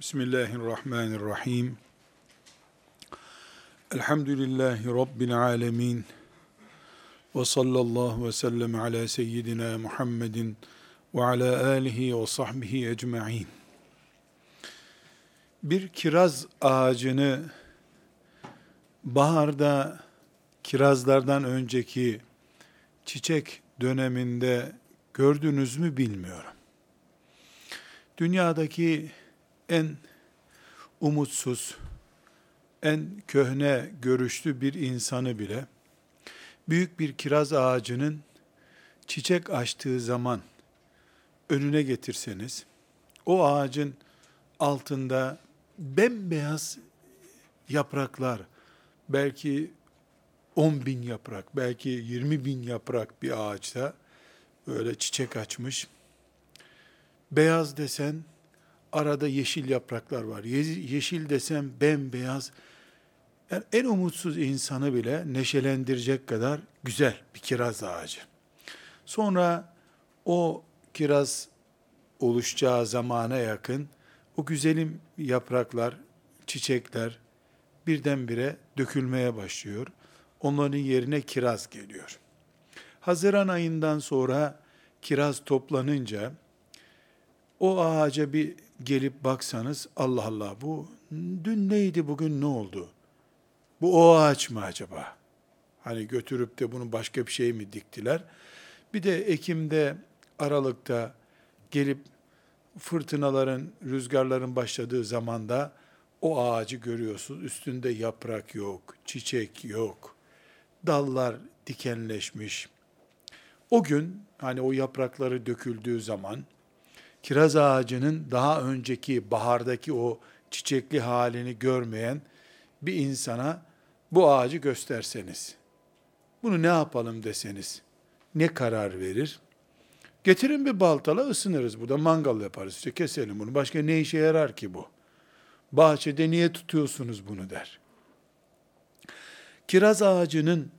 Bismillahirrahmanirrahim. Elhamdülillahi Rabbil alemin. Ve sallallahu ve sellem ala seyyidina Muhammedin ve ala alihi ve sahbihi ecma'in. Bir kiraz ağacını baharda kirazlardan önceki çiçek döneminde gördünüz mü bilmiyorum. Dünyadaki en umutsuz, en köhne görüşlü bir insanı bile büyük bir kiraz ağacının çiçek açtığı zaman önüne getirseniz o ağacın altında bembeyaz yapraklar belki 10 bin yaprak belki 20 bin yaprak bir ağaçta böyle çiçek açmış beyaz desen arada yeşil yapraklar var. Yeşil desem bembeyaz. Yani en umutsuz insanı bile neşelendirecek kadar güzel bir kiraz ağacı. Sonra o kiraz oluşacağı zamana yakın o güzelim yapraklar, çiçekler birdenbire dökülmeye başlıyor. Onların yerine kiraz geliyor. Haziran ayından sonra kiraz toplanınca o ağaca bir gelip baksanız Allah Allah bu dün neydi bugün ne oldu? Bu o ağaç mı acaba? Hani götürüp de bunu başka bir şey mi diktiler? Bir de Ekim'de, Aralık'ta gelip fırtınaların, rüzgarların başladığı zamanda o ağacı görüyorsunuz. Üstünde yaprak yok, çiçek yok, dallar dikenleşmiş. O gün hani o yaprakları döküldüğü zaman kiraz ağacının daha önceki bahardaki o çiçekli halini görmeyen bir insana bu ağacı gösterseniz, bunu ne yapalım deseniz, ne karar verir? Getirin bir baltala ısınırız burada, mangal yaparız, işte keselim bunu. Başka ne işe yarar ki bu? Bahçede niye tutuyorsunuz bunu der. Kiraz ağacının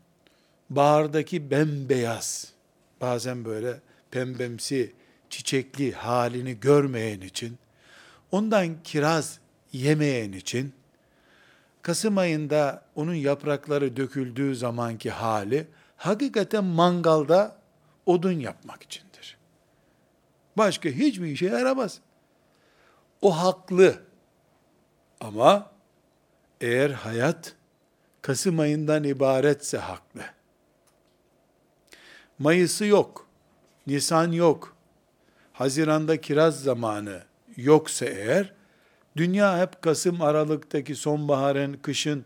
bahardaki bembeyaz, bazen böyle pembemsi çiçekli halini görmeyen için, ondan kiraz yemeyen için, Kasım ayında onun yaprakları döküldüğü zamanki hali, hakikaten mangalda odun yapmak içindir. Başka hiçbir işe yaramaz. O haklı. Ama eğer hayat Kasım ayından ibaretse haklı. Mayıs'ı yok, Nisan yok, Haziran'da kiraz zamanı yoksa eğer, dünya hep Kasım Aralık'taki sonbaharın, kışın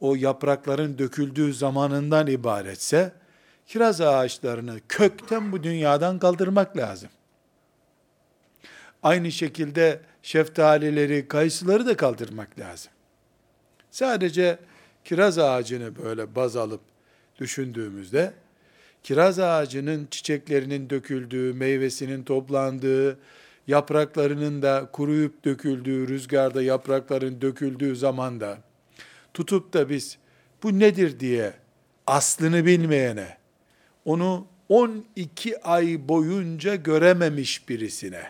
o yaprakların döküldüğü zamanından ibaretse, kiraz ağaçlarını kökten bu dünyadan kaldırmak lazım. Aynı şekilde şeftalileri, kayısıları da kaldırmak lazım. Sadece kiraz ağacını böyle baz alıp düşündüğümüzde, kiraz ağacının çiçeklerinin döküldüğü, meyvesinin toplandığı, yapraklarının da kuruyup döküldüğü, rüzgarda yaprakların döküldüğü zamanda tutup da biz bu nedir diye aslını bilmeyene, onu 12 ay boyunca görememiş birisine,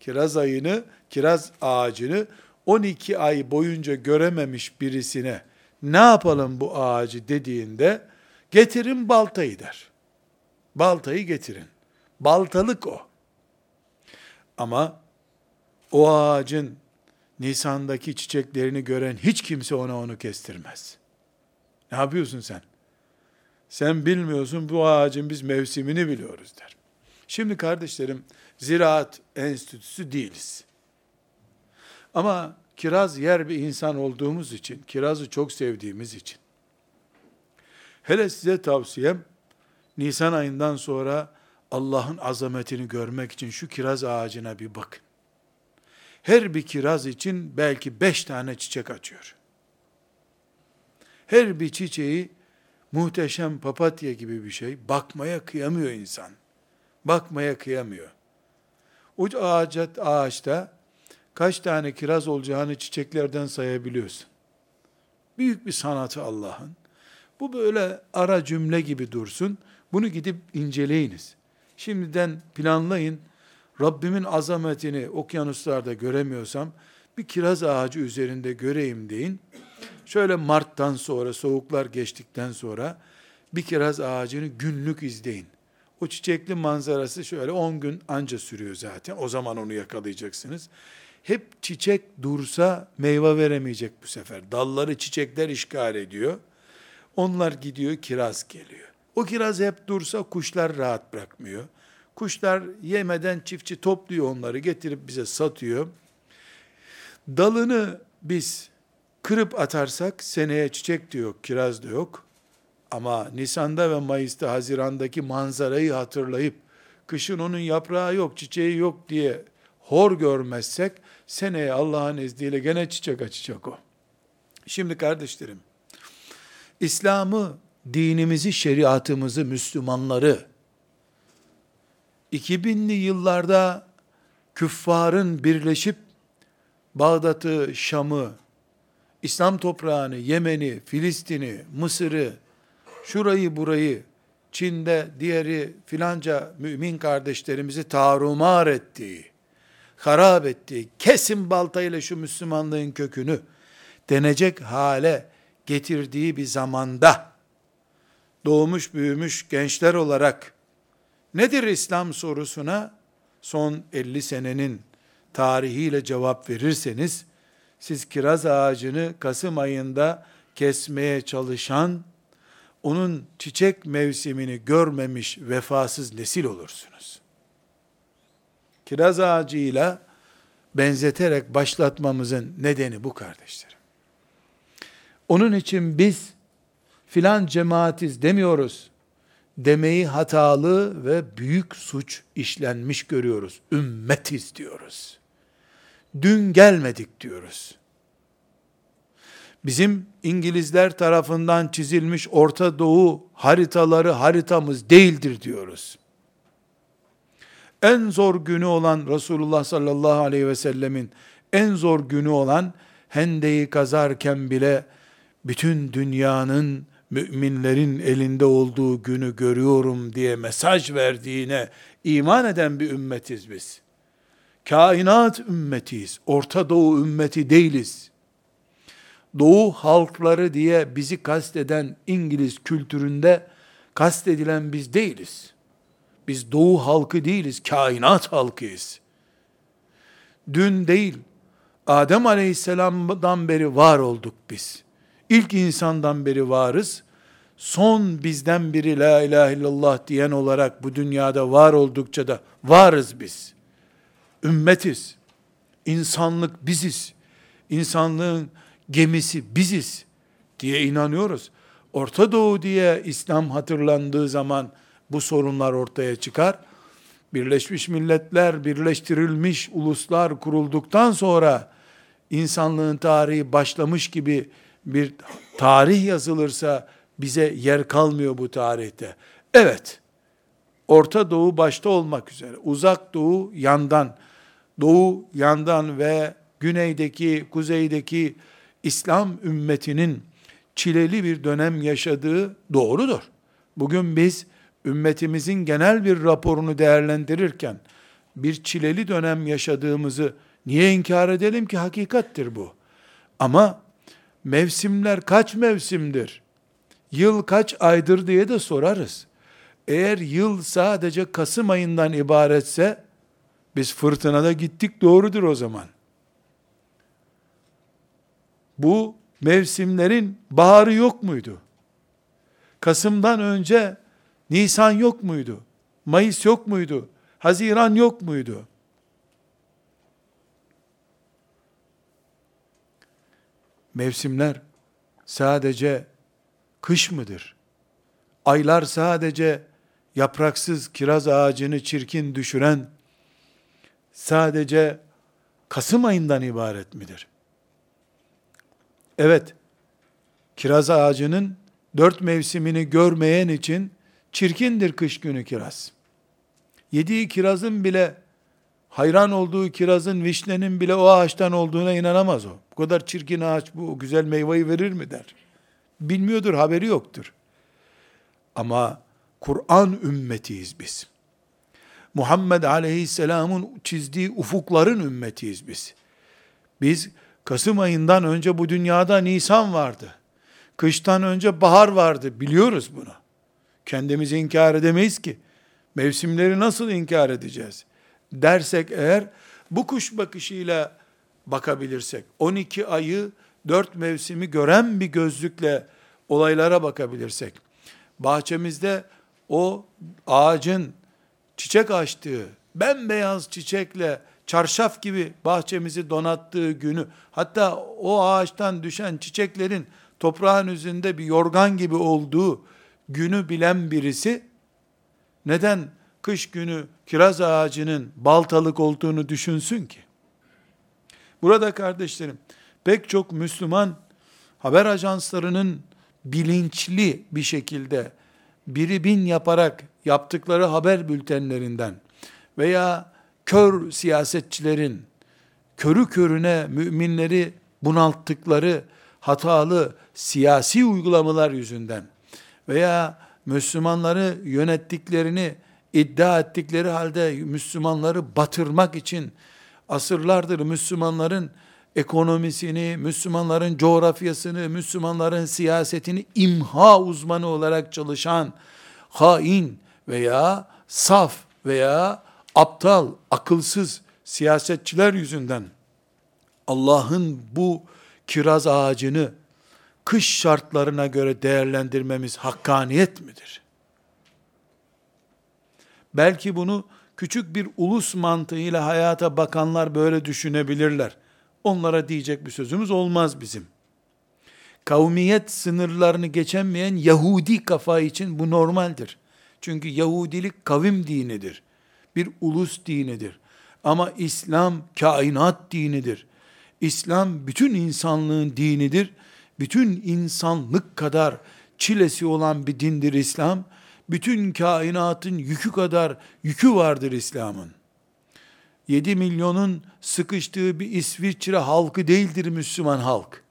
kiraz ayını, kiraz ağacını 12 ay boyunca görememiş birisine ne yapalım bu ağacı dediğinde getirin baltayı der. Baltayı getirin. Baltalık o. Ama o ağacın Nisan'daki çiçeklerini gören hiç kimse ona onu kestirmez. Ne yapıyorsun sen? Sen bilmiyorsun bu ağacın biz mevsimini biliyoruz der. Şimdi kardeşlerim ziraat enstitüsü değiliz. Ama kiraz yer bir insan olduğumuz için, kirazı çok sevdiğimiz için. Hele size tavsiyem Nisan ayından sonra Allah'ın azametini görmek için şu kiraz ağacına bir bakın. Her bir kiraz için belki beş tane çiçek açıyor. Her bir çiçeği muhteşem papatya gibi bir şey. Bakmaya kıyamıyor insan. Bakmaya kıyamıyor. O ağaca, ağaçta kaç tane kiraz olacağını çiçeklerden sayabiliyorsun. Büyük bir sanatı Allah'ın. Bu böyle ara cümle gibi dursun. Bunu gidip inceleyiniz. Şimdiden planlayın. Rabbimin azametini okyanuslarda göremiyorsam, bir kiraz ağacı üzerinde göreyim deyin. Şöyle Mart'tan sonra, soğuklar geçtikten sonra bir kiraz ağacını günlük izleyin. O çiçekli manzarası şöyle 10 gün anca sürüyor zaten. O zaman onu yakalayacaksınız. Hep çiçek dursa meyve veremeyecek bu sefer. Dalları çiçekler işgal ediyor. Onlar gidiyor, kiraz geliyor. O kiraz hep dursa kuşlar rahat bırakmıyor. Kuşlar yemeden çiftçi topluyor onları, getirip bize satıyor. Dalını biz kırıp atarsak seneye çiçek de yok, kiraz da yok. Ama Nisan'da ve Mayıs'ta, Haziran'daki manzarayı hatırlayıp kışın onun yaprağı yok, çiçeği yok diye hor görmezsek seneye Allah'ın izniyle gene çiçek açacak o. Şimdi kardeşlerim, İslam'ı, dinimizi, şeriatımızı, Müslümanları 2000'li yıllarda küffarın birleşip Bağdat'ı, Şam'ı, İslam toprağını, Yemen'i, Filistin'i, Mısır'ı, şurayı burayı, Çin'de diğeri filanca mümin kardeşlerimizi tarumar ettiği, harap ettiği, kesin baltayla şu Müslümanlığın kökünü denecek hale getirdiği bir zamanda doğmuş büyümüş gençler olarak nedir İslam sorusuna son 50 senenin tarihiyle cevap verirseniz siz kiraz ağacını Kasım ayında kesmeye çalışan onun çiçek mevsimini görmemiş vefasız nesil olursunuz. Kiraz ağacıyla benzeterek başlatmamızın nedeni bu kardeşlerim. Onun için biz filan cemaatiz demiyoruz. Demeyi hatalı ve büyük suç işlenmiş görüyoruz. Ümmetiz diyoruz. Dün gelmedik diyoruz. Bizim İngilizler tarafından çizilmiş Orta Doğu haritaları haritamız değildir diyoruz. En zor günü olan Resulullah sallallahu aleyhi ve sellemin en zor günü olan Hende'yi kazarken bile bütün dünyanın müminlerin elinde olduğu günü görüyorum diye mesaj verdiğine iman eden bir ümmetiz biz. Kainat ümmetiyiz. Orta Doğu ümmeti değiliz. Doğu halkları diye bizi kasteden İngiliz kültüründe kastedilen biz değiliz. Biz Doğu halkı değiliz, kainat halkıyız. Dün değil, Adem Aleyhisselam'dan beri var olduk biz. İlk insandan beri varız. Son bizden biri la ilahe illallah diyen olarak bu dünyada var oldukça da varız biz. Ümmetiz. İnsanlık biziz. İnsanlığın gemisi biziz diye inanıyoruz. Orta Doğu diye İslam hatırlandığı zaman bu sorunlar ortaya çıkar. Birleşmiş Milletler, birleştirilmiş uluslar kurulduktan sonra insanlığın tarihi başlamış gibi bir tarih yazılırsa bize yer kalmıyor bu tarihte. Evet, Orta Doğu başta olmak üzere, Uzak Doğu yandan, Doğu yandan ve güneydeki, kuzeydeki İslam ümmetinin çileli bir dönem yaşadığı doğrudur. Bugün biz ümmetimizin genel bir raporunu değerlendirirken bir çileli dönem yaşadığımızı niye inkar edelim ki hakikattir bu. Ama mevsimler kaç mevsimdir? Yıl kaç aydır diye de sorarız. Eğer yıl sadece Kasım ayından ibaretse biz fırtınada gittik doğrudur o zaman. Bu mevsimlerin baharı yok muydu? Kasım'dan önce Nisan yok muydu? Mayıs yok muydu? Haziran yok muydu? Mevsimler sadece kış mıdır? Aylar sadece yapraksız kiraz ağacını çirkin düşüren sadece Kasım ayından ibaret midir? Evet, kiraz ağacının dört mevsimini görmeyen için çirkindir kış günü kiraz. Yediği kirazın bile, hayran olduğu kirazın, vişnenin bile o ağaçtan olduğuna inanamaz o. Bu kadar çirkin ağaç bu, güzel meyveyi verir mi der. Bilmiyordur, haberi yoktur. Ama Kur'an ümmetiyiz biz. Muhammed Aleyhisselam'ın çizdiği ufukların ümmetiyiz biz Biz Kasım ayından önce bu dünyada Nisan vardı. Kıştan önce bahar vardı. Biliyoruz bunu. Kendimizi inkar edemeyiz ki. Mevsimleri nasıl inkar edeceğiz? Dersek eğer bu kuş bakışıyla bakabilirsek, 12 ayı, 4 mevsimi gören bir gözlükle olaylara bakabilirsek, bahçemizde o ağacın çiçek açtığı, bembeyaz çiçekle çarşaf gibi bahçemizi donattığı günü, hatta o ağaçtan düşen çiçeklerin toprağın üzerinde bir yorgan gibi olduğu günü bilen birisi, neden kış günü kiraz ağacının baltalık olduğunu düşünsün ki? Burada kardeşlerim, pek çok Müslüman haber ajanslarının bilinçli bir şekilde biri bin yaparak yaptıkları haber bültenlerinden veya kör siyasetçilerin körü körüne müminleri bunalttıkları hatalı siyasi uygulamalar yüzünden veya Müslümanları yönettiklerini iddia ettikleri halde Müslümanları batırmak için asırlardır Müslümanların ekonomisini, Müslümanların coğrafyasını, Müslümanların siyasetini imha uzmanı olarak çalışan hain veya saf veya aptal, akılsız siyasetçiler yüzünden Allah'ın bu kiraz ağacını kış şartlarına göre değerlendirmemiz hakkaniyet midir? Belki bunu küçük bir ulus mantığıyla hayata bakanlar böyle düşünebilirler. Onlara diyecek bir sözümüz olmaz bizim. Kavmiyet sınırlarını geçemeyen Yahudi kafa için bu normaldir. Çünkü Yahudilik kavim dinidir. Bir ulus dinidir. Ama İslam kainat dinidir. İslam bütün insanlığın dinidir. Bütün insanlık kadar çilesi olan bir dindir İslam. Bütün kainatın yükü kadar yükü vardır İslam'ın. 7 milyonun sıkıştığı bir İsviçre halkı değildir Müslüman halk.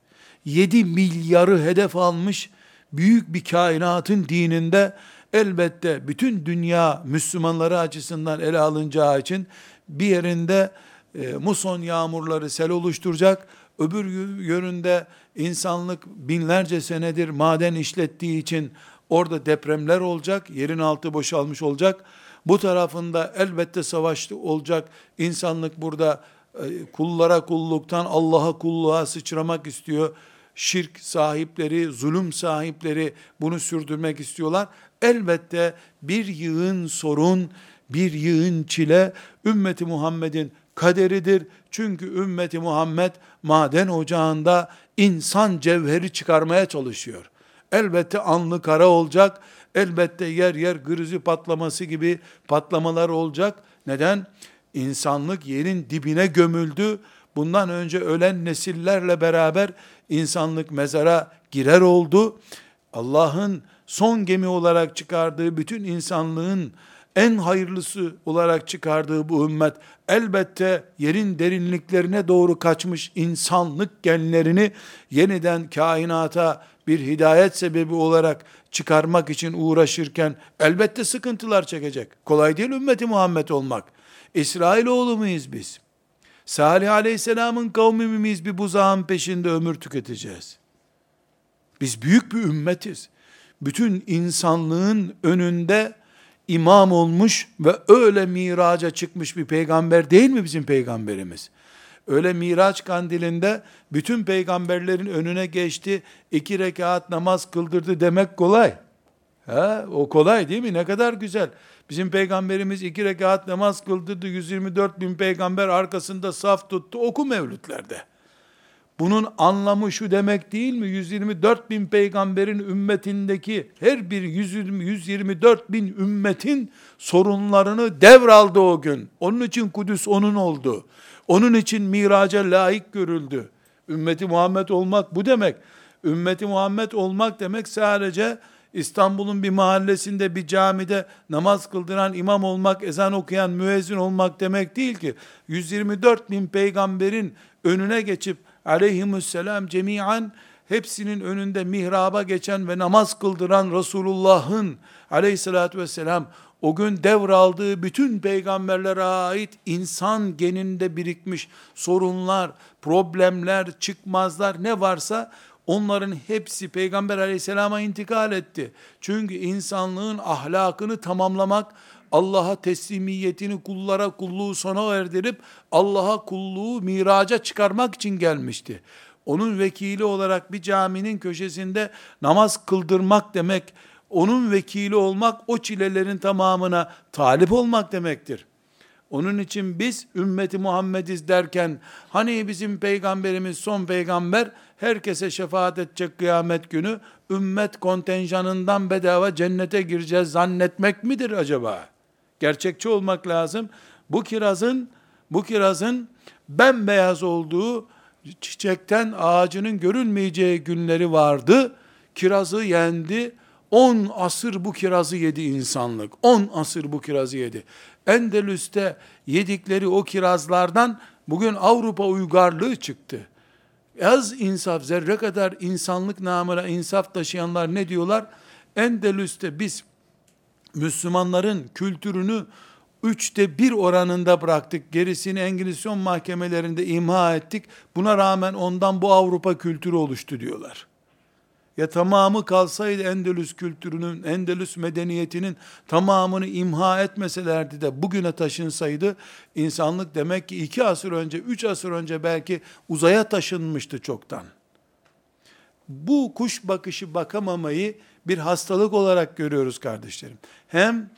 7 milyarı hedef almış büyük bir kainatın dininde elbette bütün dünya Müslümanları açısından ele alınacağı için bir yerinde e, muson yağmurları sel oluşturacak, öbür yönünde insanlık binlerce senedir maden işlettiği için orada depremler olacak, yerin altı boşalmış olacak. Bu tarafında elbette savaş olacak. İnsanlık burada e, kullara kulluktan Allah'a kulluğa sıçramak istiyor. Şirk sahipleri, zulüm sahipleri bunu sürdürmek istiyorlar. Elbette bir yığın sorun, bir yığın çile ümmeti Muhammed'in kaderidir. Çünkü ümmeti Muhammed maden ocağında insan cevheri çıkarmaya çalışıyor. Elbette anlı kara olacak. Elbette yer yer grizi patlaması gibi patlamalar olacak. Neden? İnsanlık yerin dibine gömüldü. Bundan önce ölen nesillerle beraber insanlık mezara girer oldu. Allah'ın son gemi olarak çıkardığı bütün insanlığın en hayırlısı olarak çıkardığı bu ümmet elbette yerin derinliklerine doğru kaçmış insanlık genlerini yeniden kainata bir hidayet sebebi olarak çıkarmak için uğraşırken elbette sıkıntılar çekecek. Kolay değil ümmeti Muhammed olmak. İsrailoğlu muyuz biz? Salih Aleyhisselam'ın kavmi miyiz? Bir buzağın peşinde ömür tüketeceğiz. Biz büyük bir ümmetiz. Bütün insanlığın önünde imam olmuş ve öyle miraca çıkmış bir peygamber değil mi bizim peygamberimiz? Öyle Miraç kandilinde bütün peygamberlerin önüne geçti, iki rekat namaz kıldırdı demek kolay. Ha, o kolay değil mi? Ne kadar güzel. Bizim peygamberimiz iki rekat namaz kıldırdı, 124 bin peygamber arkasında saf tuttu. Oku mevlütlerde. Bunun anlamı şu demek değil mi? 124 bin peygamberin ümmetindeki her bir 120, 124 bin ümmetin sorunlarını devraldı o gün. Onun için Kudüs onun oldu. Onun için miraca layık görüldü. Ümmeti Muhammed olmak bu demek. Ümmeti Muhammed olmak demek sadece İstanbul'un bir mahallesinde bir camide namaz kıldıran imam olmak, ezan okuyan müezzin olmak demek değil ki. 124 bin peygamberin önüne geçip aleyhisselam cemiyen hepsinin önünde mihraba geçen ve namaz kıldıran Resulullah'ın aleyhissalatü vesselam o gün devraldığı bütün peygamberlere ait insan geninde birikmiş sorunlar, problemler, çıkmazlar ne varsa onların hepsi Peygamber aleyhisselama intikal etti. Çünkü insanlığın ahlakını tamamlamak, Allah'a teslimiyetini kullara kulluğu sona erdirip Allah'a kulluğu miraca çıkarmak için gelmişti. Onun vekili olarak bir caminin köşesinde namaz kıldırmak demek, onun vekili olmak o çilelerin tamamına talip olmak demektir. Onun için biz ümmeti Muhammediz derken hani bizim peygamberimiz son peygamber herkese şefaat edecek kıyamet günü ümmet kontenjanından bedava cennete gireceğiz zannetmek midir acaba? Gerçekçi olmak lazım. Bu kirazın bu kirazın bembeyaz olduğu çiçekten ağacının görünmeyeceği günleri vardı. Kirazı yendi. 10 asır bu kirazı yedi insanlık. 10 asır bu kirazı yedi. Endülüs'te yedikleri o kirazlardan bugün Avrupa uygarlığı çıktı. Az insaf, zerre kadar insanlık namına insaf taşıyanlar ne diyorlar? Endülüs'te biz Müslümanların kültürünü üçte bir oranında bıraktık. Gerisini Engizisyon mahkemelerinde imha ettik. Buna rağmen ondan bu Avrupa kültürü oluştu diyorlar. Ya tamamı kalsaydı Endülüs kültürünün, Endülüs medeniyetinin tamamını imha etmeselerdi de bugüne taşınsaydı, insanlık demek ki iki asır önce, üç asır önce belki uzaya taşınmıştı çoktan. Bu kuş bakışı bakamamayı bir hastalık olarak görüyoruz kardeşlerim. Hem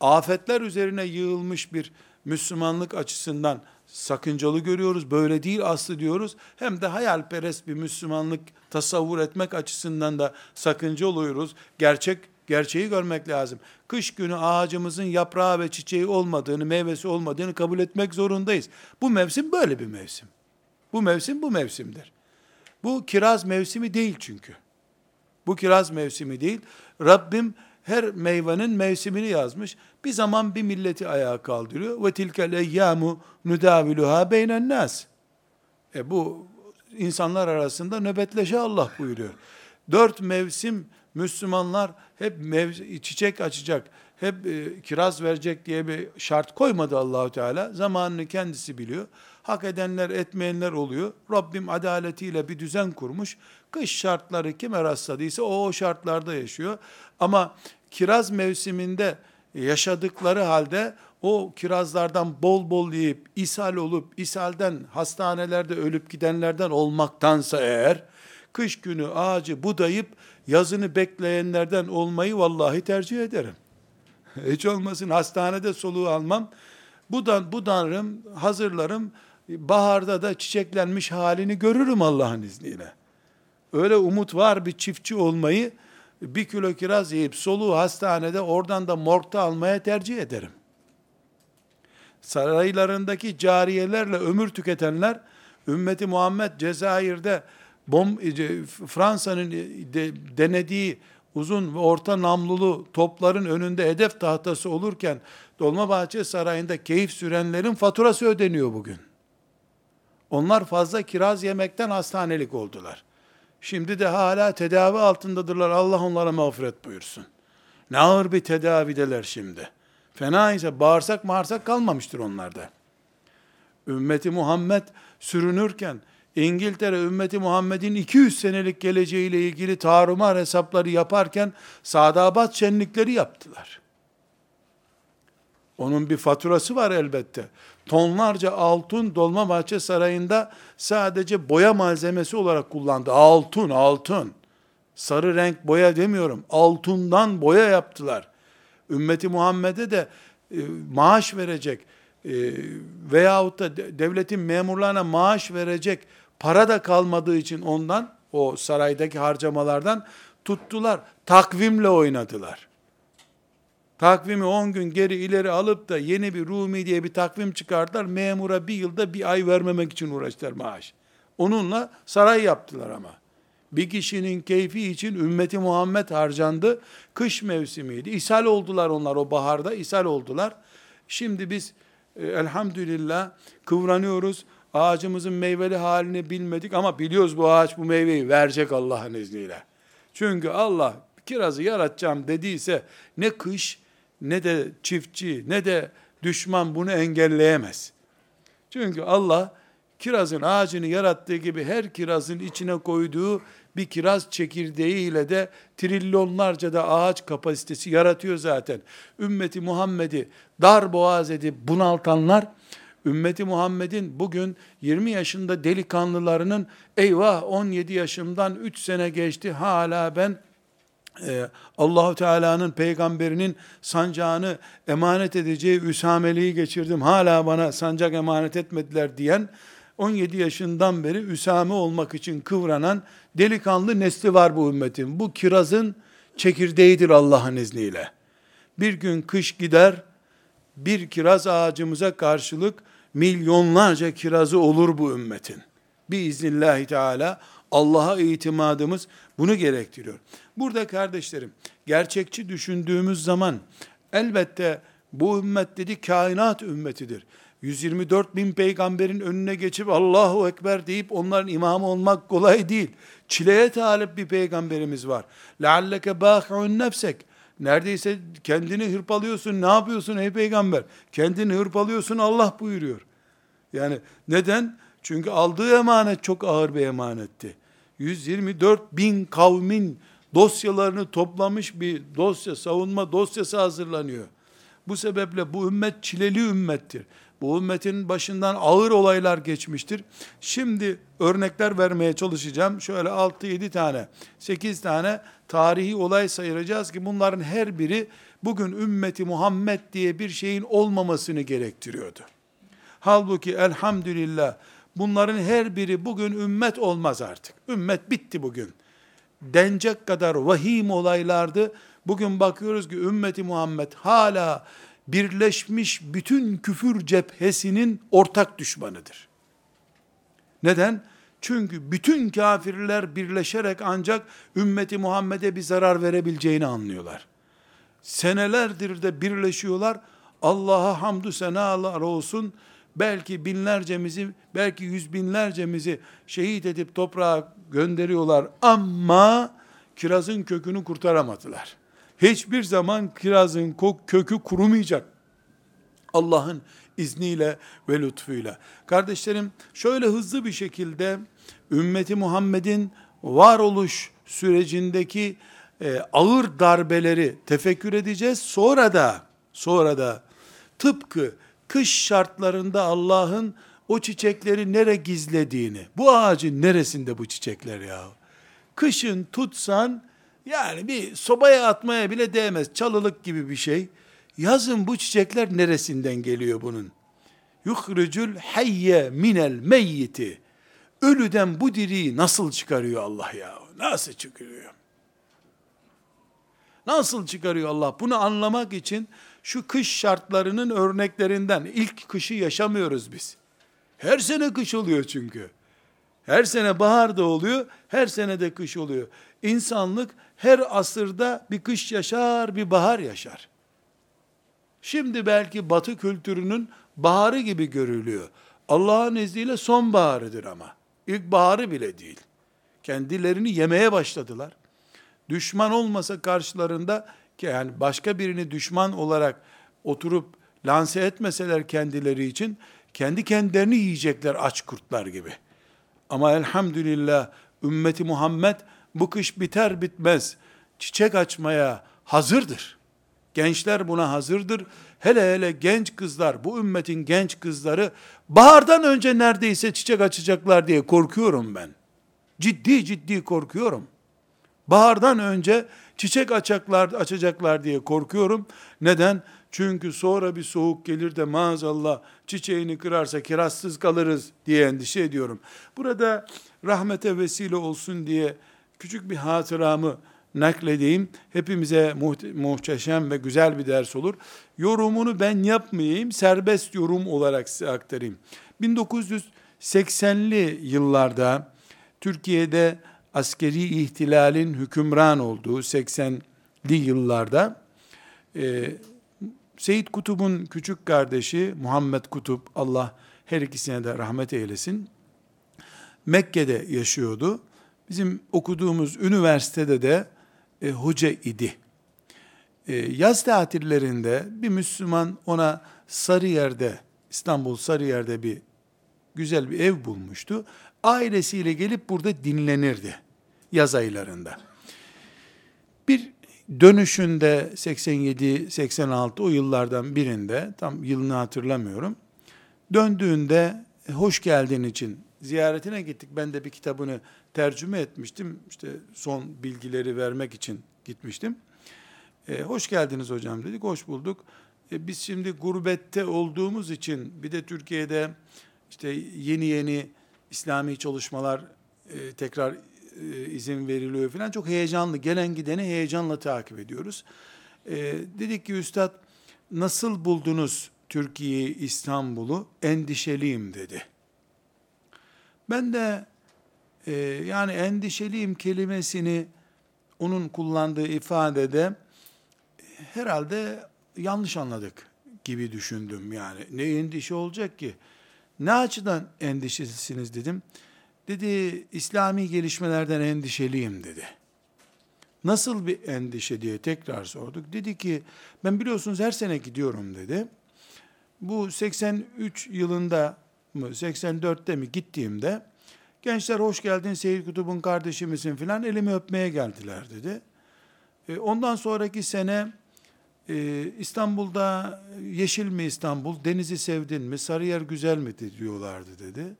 afetler üzerine yığılmış bir Müslümanlık açısından sakıncalı görüyoruz. Böyle değil aslı diyoruz. Hem de hayalperest bir Müslümanlık tasavvur etmek açısından da sakınca oluyoruz. Gerçek gerçeği görmek lazım. Kış günü ağacımızın yaprağı ve çiçeği olmadığını, meyvesi olmadığını kabul etmek zorundayız. Bu mevsim böyle bir mevsim. Bu mevsim bu mevsimdir. Bu kiraz mevsimi değil çünkü. Bu kiraz mevsimi değil. Rabbim her meyvenin mevsimini yazmış. Bir zaman bir milleti ayağa kaldırıyor. Ve tilkel eyyamu nudaviluha beynen nas. E bu insanlar arasında nöbetleşe Allah buyuruyor. Dört mevsim Müslümanlar hep mev- çiçek açacak, hep e, kiraz verecek diye bir şart koymadı Allahu Teala. Zamanını kendisi biliyor. Hak edenler, etmeyenler oluyor. Rabbim adaletiyle bir düzen kurmuş. Kış şartları kime rastladıysa o o şartlarda yaşıyor. Ama kiraz mevsiminde yaşadıkları halde o kirazlardan bol bol yiyip ishal olup ishalden hastanelerde ölüp gidenlerden olmaktansa eğer kış günü ağacı budayıp yazını bekleyenlerden olmayı vallahi tercih ederim. Hiç olmasın hastanede soluğu almam. Budan budanırım, hazırlarım. Baharda da çiçeklenmiş halini görürüm Allah'ın izniyle. Öyle umut var bir çiftçi olmayı bir kilo kiraz yiyip soluğu hastanede oradan da morgda almaya tercih ederim. Saraylarındaki cariyelerle ömür tüketenler ümmeti Muhammed Cezayir'de bom e, Fransa'nın de, denediği uzun ve orta namlulu topların önünde hedef tahtası olurken Dolmabahçe Sarayı'nda keyif sürenlerin faturası ödeniyor bugün. Onlar fazla kiraz yemekten hastanelik oldular. Şimdi de hala tedavi altındadırlar. Allah onlara mağfiret buyursun. Ne ağır bir tedavideler şimdi. Fena ise bağırsak mağırsak kalmamıştır onlarda. Ümmeti Muhammed sürünürken İngiltere ümmeti Muhammed'in 200 senelik geleceğiyle ilgili tarumar hesapları yaparken Sadabat şenlikleri yaptılar. Onun bir faturası var elbette. Tonlarca altın Dolmabahçe Sarayı'nda sadece boya malzemesi olarak kullandı. Altın, altın. Sarı renk boya demiyorum. Altından boya yaptılar. Ümmeti Muhammed'e de e, maaş verecek e, veyahut da devletin memurlarına maaş verecek para da kalmadığı için ondan o saraydaki harcamalardan tuttular. Takvimle oynadılar takvimi 10 gün geri ileri alıp da yeni bir Rumi diye bir takvim çıkardılar. Memura bir yılda bir ay vermemek için uğraştılar maaş. Onunla saray yaptılar ama. Bir kişinin keyfi için ümmeti Muhammed harcandı. Kış mevsimiydi. İshal oldular onlar o baharda. ishal oldular. Şimdi biz e, elhamdülillah kıvranıyoruz. Ağacımızın meyveli halini bilmedik ama biliyoruz bu ağaç bu meyveyi verecek Allah'ın izniyle. Çünkü Allah kirazı yaratacağım dediyse ne kış ne de çiftçi ne de düşman bunu engelleyemez. Çünkü Allah kirazın ağacını yarattığı gibi her kirazın içine koyduğu bir kiraz çekirdeğiyle de trilyonlarca da ağaç kapasitesi yaratıyor zaten. Ümmeti Muhammed'i dar boğaz edip bunaltanlar, ümmeti Muhammed'in bugün 20 yaşında delikanlılarının eyvah 17 yaşımdan 3 sene geçti hala ben e, Allahu Teala'nın peygamberinin sancağını emanet edeceği Üsameli'yi geçirdim. Hala bana sancak emanet etmediler diyen 17 yaşından beri Üsame olmak için kıvranan delikanlı nesli var bu ümmetin. Bu kirazın çekirdeğidir Allah'ın izniyle. Bir gün kış gider, bir kiraz ağacımıza karşılık milyonlarca kirazı olur bu ümmetin. Biiznillahü Teala Allah'a itimadımız bunu gerektiriyor. Burada kardeşlerim, gerçekçi düşündüğümüz zaman elbette bu ümmet dedi kainat ümmetidir. 124 bin peygamberin önüne geçip Allahu Ekber deyip onların imamı olmak kolay değil. Çileye talip bir peygamberimiz var. لَعَلَّكَ بَاخِعُنْ nefsek. Neredeyse kendini hırpalıyorsun. Ne yapıyorsun ey peygamber? Kendini hırpalıyorsun Allah buyuruyor. Yani neden? Çünkü aldığı emanet çok ağır bir emanetti. 124 bin kavmin dosyalarını toplamış bir dosya, savunma dosyası hazırlanıyor. Bu sebeple bu ümmet çileli ümmettir. Bu ümmetin başından ağır olaylar geçmiştir. Şimdi örnekler vermeye çalışacağım. Şöyle 6-7 tane, 8 tane tarihi olay sayacağız ki bunların her biri bugün ümmeti Muhammed diye bir şeyin olmamasını gerektiriyordu. Halbuki elhamdülillah bunların her biri bugün ümmet olmaz artık. Ümmet bitti bugün. Denecek kadar vahim olaylardı. Bugün bakıyoruz ki ümmeti Muhammed hala birleşmiş bütün küfür cephesinin ortak düşmanıdır. Neden? Çünkü bütün kafirler birleşerek ancak ümmeti Muhammed'e bir zarar verebileceğini anlıyorlar. Senelerdir de birleşiyorlar. Allah'a hamdü senalar olsun. Belki binlercemizi, belki yüz binlercemizi şehit edip toprağa gönderiyorlar ama kirazın kökünü kurtaramadılar hiçbir zaman kirazın kökü kurumayacak. Allah'ın izniyle ve lütfuyla. Kardeşlerim şöyle hızlı bir şekilde ümmeti Muhammed'in varoluş sürecindeki e, ağır darbeleri tefekkür edeceğiz. Sonra da sonra da tıpkı kış şartlarında Allah'ın o çiçekleri nere gizlediğini, bu ağacın neresinde bu çiçekler ya? Kışın tutsan yani bir sobaya atmaya bile değmez. Çalılık gibi bir şey. Yazın bu çiçekler neresinden geliyor bunun? Yuhricul hayye minel meyyiti. Ölüden bu diriyi nasıl çıkarıyor Allah ya? Nasıl çıkarıyor? Nasıl çıkarıyor Allah? Bunu anlamak için şu kış şartlarının örneklerinden ilk kışı yaşamıyoruz biz. Her sene kış oluyor çünkü. Her sene bahar da oluyor, her sene de kış oluyor. İnsanlık her asırda bir kış yaşar, bir bahar yaşar. Şimdi belki batı kültürünün baharı gibi görülüyor. Allah'ın izniyle sonbaharıdır ama. İlk baharı bile değil. Kendilerini yemeye başladılar. Düşman olmasa karşılarında yani başka birini düşman olarak oturup lanse etmeseler kendileri için kendi kendilerini yiyecekler aç kurtlar gibi. Ama elhamdülillah ümmeti Muhammed bu kış biter bitmez çiçek açmaya hazırdır. Gençler buna hazırdır. Hele hele genç kızlar, bu ümmetin genç kızları bahardan önce neredeyse çiçek açacaklar diye korkuyorum ben. Ciddi ciddi korkuyorum. Bahardan önce çiçek açacaklar, açacaklar diye korkuyorum. Neden? Çünkü sonra bir soğuk gelir de maazallah çiçeğini kırarsa kirazsız kalırız diye endişe ediyorum. Burada rahmete vesile olsun diye küçük bir hatıramı nakledeyim. Hepimize muhteşem ve güzel bir ders olur. Yorumunu ben yapmayayım, serbest yorum olarak size aktarayım. 1980'li yıllarda Türkiye'de askeri ihtilalin hükümran olduğu 80'li yıllarda e, Seyyid Kutub'un küçük kardeşi Muhammed Kutup, Allah her ikisine de rahmet eylesin, Mekke'de yaşıyordu. Bizim okuduğumuz üniversitede de e, hoca idi. E, yaz tatillerinde bir Müslüman ona Sarıyer'de, İstanbul Sarıyer'de bir güzel bir ev bulmuştu. Ailesiyle gelip burada dinlenirdi yaz aylarında. Bir dönüşünde 87-86 o yıllardan birinde tam yılını hatırlamıyorum. Döndüğünde e, hoş geldin için ziyaretine gittik. Ben de bir kitabını tercüme etmiştim. İşte son bilgileri vermek için gitmiştim. E, hoş geldiniz hocam dedik. Hoş bulduk. E, biz şimdi gurbette olduğumuz için bir de Türkiye'de işte yeni yeni İslami çalışmalar e, tekrar e, izin veriliyor falan. Çok heyecanlı. Gelen gideni heyecanla takip ediyoruz. E, dedik ki Üstad nasıl buldunuz Türkiye'yi, İstanbul'u? Endişeliyim dedi. Ben de e, yani endişeliyim kelimesini onun kullandığı ifadede herhalde yanlış anladık gibi düşündüm yani. Ne endişe olacak ki? Ne açıdan endişesiniz dedim. Dedi İslami gelişmelerden endişeliyim dedi. Nasıl bir endişe diye tekrar sorduk. Dedi ki ben biliyorsunuz her sene gidiyorum dedi. Bu 83 yılında mı 84'te mi gittiğimde gençler hoş geldin Seyit Kutub'un kardeşi misin filan elimi öpmeye geldiler dedi. E, ondan sonraki sene e, İstanbul'da yeşil mi İstanbul, denizi sevdin mi, Sarıyer güzel mi diyorlardı dedi.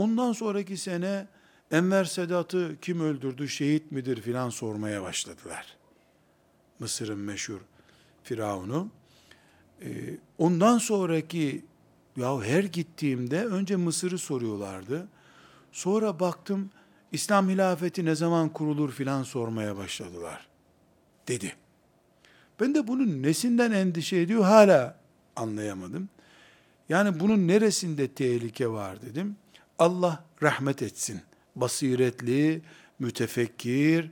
Ondan sonraki sene Enver Sedat'ı kim öldürdü, şehit midir filan sormaya başladılar. Mısır'ın meşhur Firavun'u. Ee, ondan sonraki, ya her gittiğimde önce Mısır'ı soruyorlardı. Sonra baktım İslam hilafeti ne zaman kurulur filan sormaya başladılar. Dedi. Ben de bunun nesinden endişe ediyor hala anlayamadım. Yani bunun neresinde tehlike var dedim. Allah rahmet etsin. Basiretli, mütefekkir,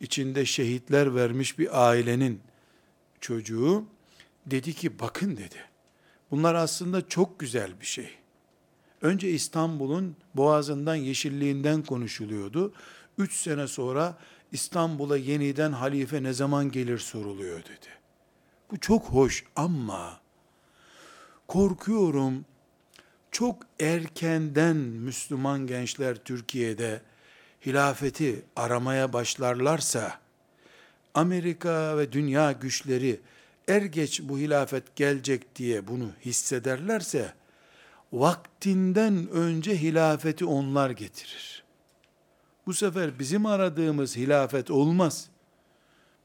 içinde şehitler vermiş bir ailenin çocuğu dedi ki bakın dedi. Bunlar aslında çok güzel bir şey. Önce İstanbul'un boğazından, yeşilliğinden konuşuluyordu. Üç sene sonra İstanbul'a yeniden halife ne zaman gelir soruluyor dedi. Bu çok hoş ama korkuyorum çok erkenden Müslüman gençler Türkiye'de hilafeti aramaya başlarlarsa Amerika ve dünya güçleri er geç bu hilafet gelecek diye bunu hissederlerse vaktinden önce hilafeti onlar getirir. Bu sefer bizim aradığımız hilafet olmaz.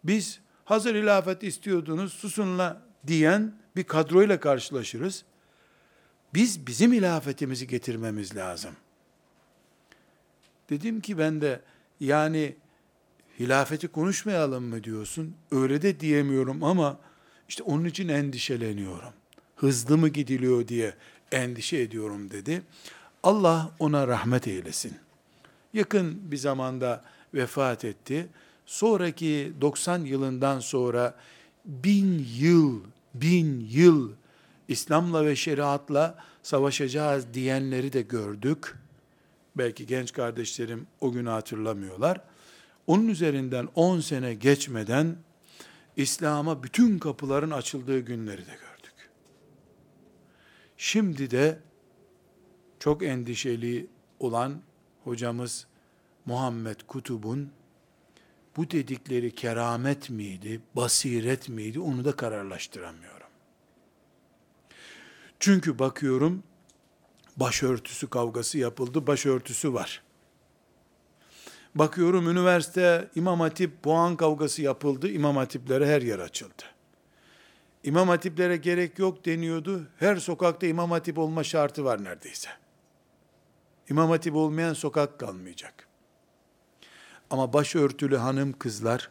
Biz hazır hilafet istiyordunuz susunla diyen bir kadroyla karşılaşırız. Biz bizim hilafetimizi getirmemiz lazım. Dedim ki ben de yani hilafeti konuşmayalım mı diyorsun? Öyle de diyemiyorum ama işte onun için endişeleniyorum. Hızlı mı gidiliyor diye endişe ediyorum dedi. Allah ona rahmet eylesin. Yakın bir zamanda vefat etti. Sonraki 90 yılından sonra bin yıl, bin yıl İslam'la ve şeriatla savaşacağız diyenleri de gördük. Belki genç kardeşlerim o günü hatırlamıyorlar. Onun üzerinden 10 sene geçmeden İslam'a bütün kapıların açıldığı günleri de gördük. Şimdi de çok endişeli olan hocamız Muhammed Kutub'un bu dedikleri keramet miydi, basiret miydi onu da kararlaştıramıyorum. Çünkü bakıyorum başörtüsü kavgası yapıldı, başörtüsü var. Bakıyorum üniversite İmam Hatip puan kavgası yapıldı, İmam Hatiplere her yer açıldı. İmam Hatiplere gerek yok deniyordu. Her sokakta İmam Hatip olma şartı var neredeyse. İmam Hatip olmayan sokak kalmayacak. Ama başörtülü hanım kızlar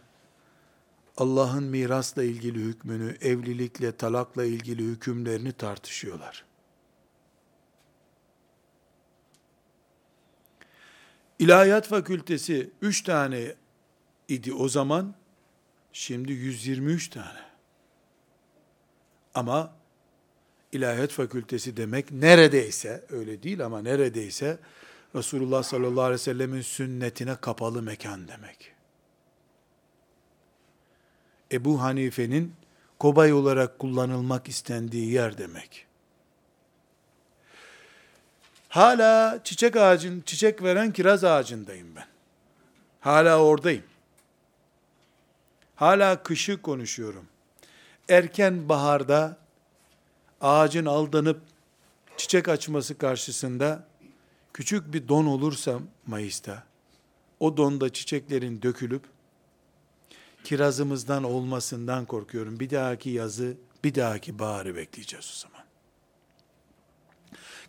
Allah'ın mirasla ilgili hükmünü, evlilikle, talakla ilgili hükümlerini tartışıyorlar. İlahiyat fakültesi 3 tane idi o zaman, şimdi 123 tane. Ama ilahiyat fakültesi demek neredeyse, öyle değil ama neredeyse Resulullah sallallahu aleyhi ve sellemin sünnetine kapalı mekan demek. Ebu Hanife'nin kobay olarak kullanılmak istendiği yer demek. Hala çiçek ağacın, çiçek veren kiraz ağacındayım ben. Hala oradayım. Hala kışı konuşuyorum. Erken baharda ağacın aldanıp çiçek açması karşısında küçük bir don olursa Mayıs'ta, o donda çiçeklerin dökülüp kirazımızdan olmasından korkuyorum. Bir dahaki yazı, bir dahaki baharı bekleyeceğiz o zaman.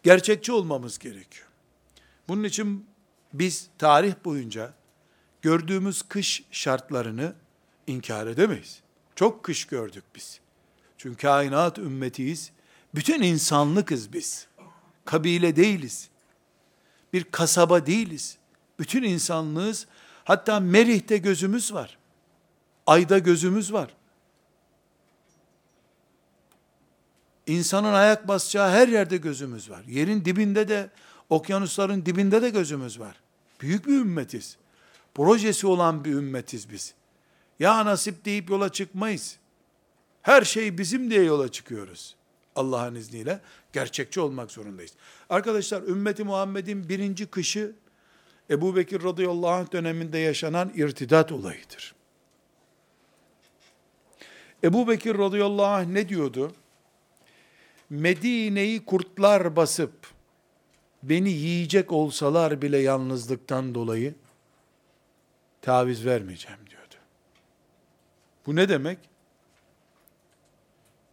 Gerçekçi olmamız gerekiyor. Bunun için biz tarih boyunca gördüğümüz kış şartlarını inkar edemeyiz. Çok kış gördük biz. Çünkü kainat ümmetiyiz. Bütün insanlıkız biz. Kabile değiliz. Bir kasaba değiliz. Bütün insanlığız. Hatta Merih'te gözümüz var. Ayda gözümüz var. İnsanın ayak basacağı her yerde gözümüz var. Yerin dibinde de, okyanusların dibinde de gözümüz var. Büyük bir ümmetiz. Projesi olan bir ümmetiz biz. Ya nasip deyip yola çıkmayız. Her şey bizim diye yola çıkıyoruz. Allah'ın izniyle gerçekçi olmak zorundayız. Arkadaşlar ümmeti Muhammed'in birinci kışı Ebu Bekir radıyallahu anh döneminde yaşanan irtidat olayıdır. Ebu Bekir radıyallahu anh ne diyordu? Medine'yi kurtlar basıp beni yiyecek olsalar bile yalnızlıktan dolayı taviz vermeyeceğim diyordu. Bu ne demek?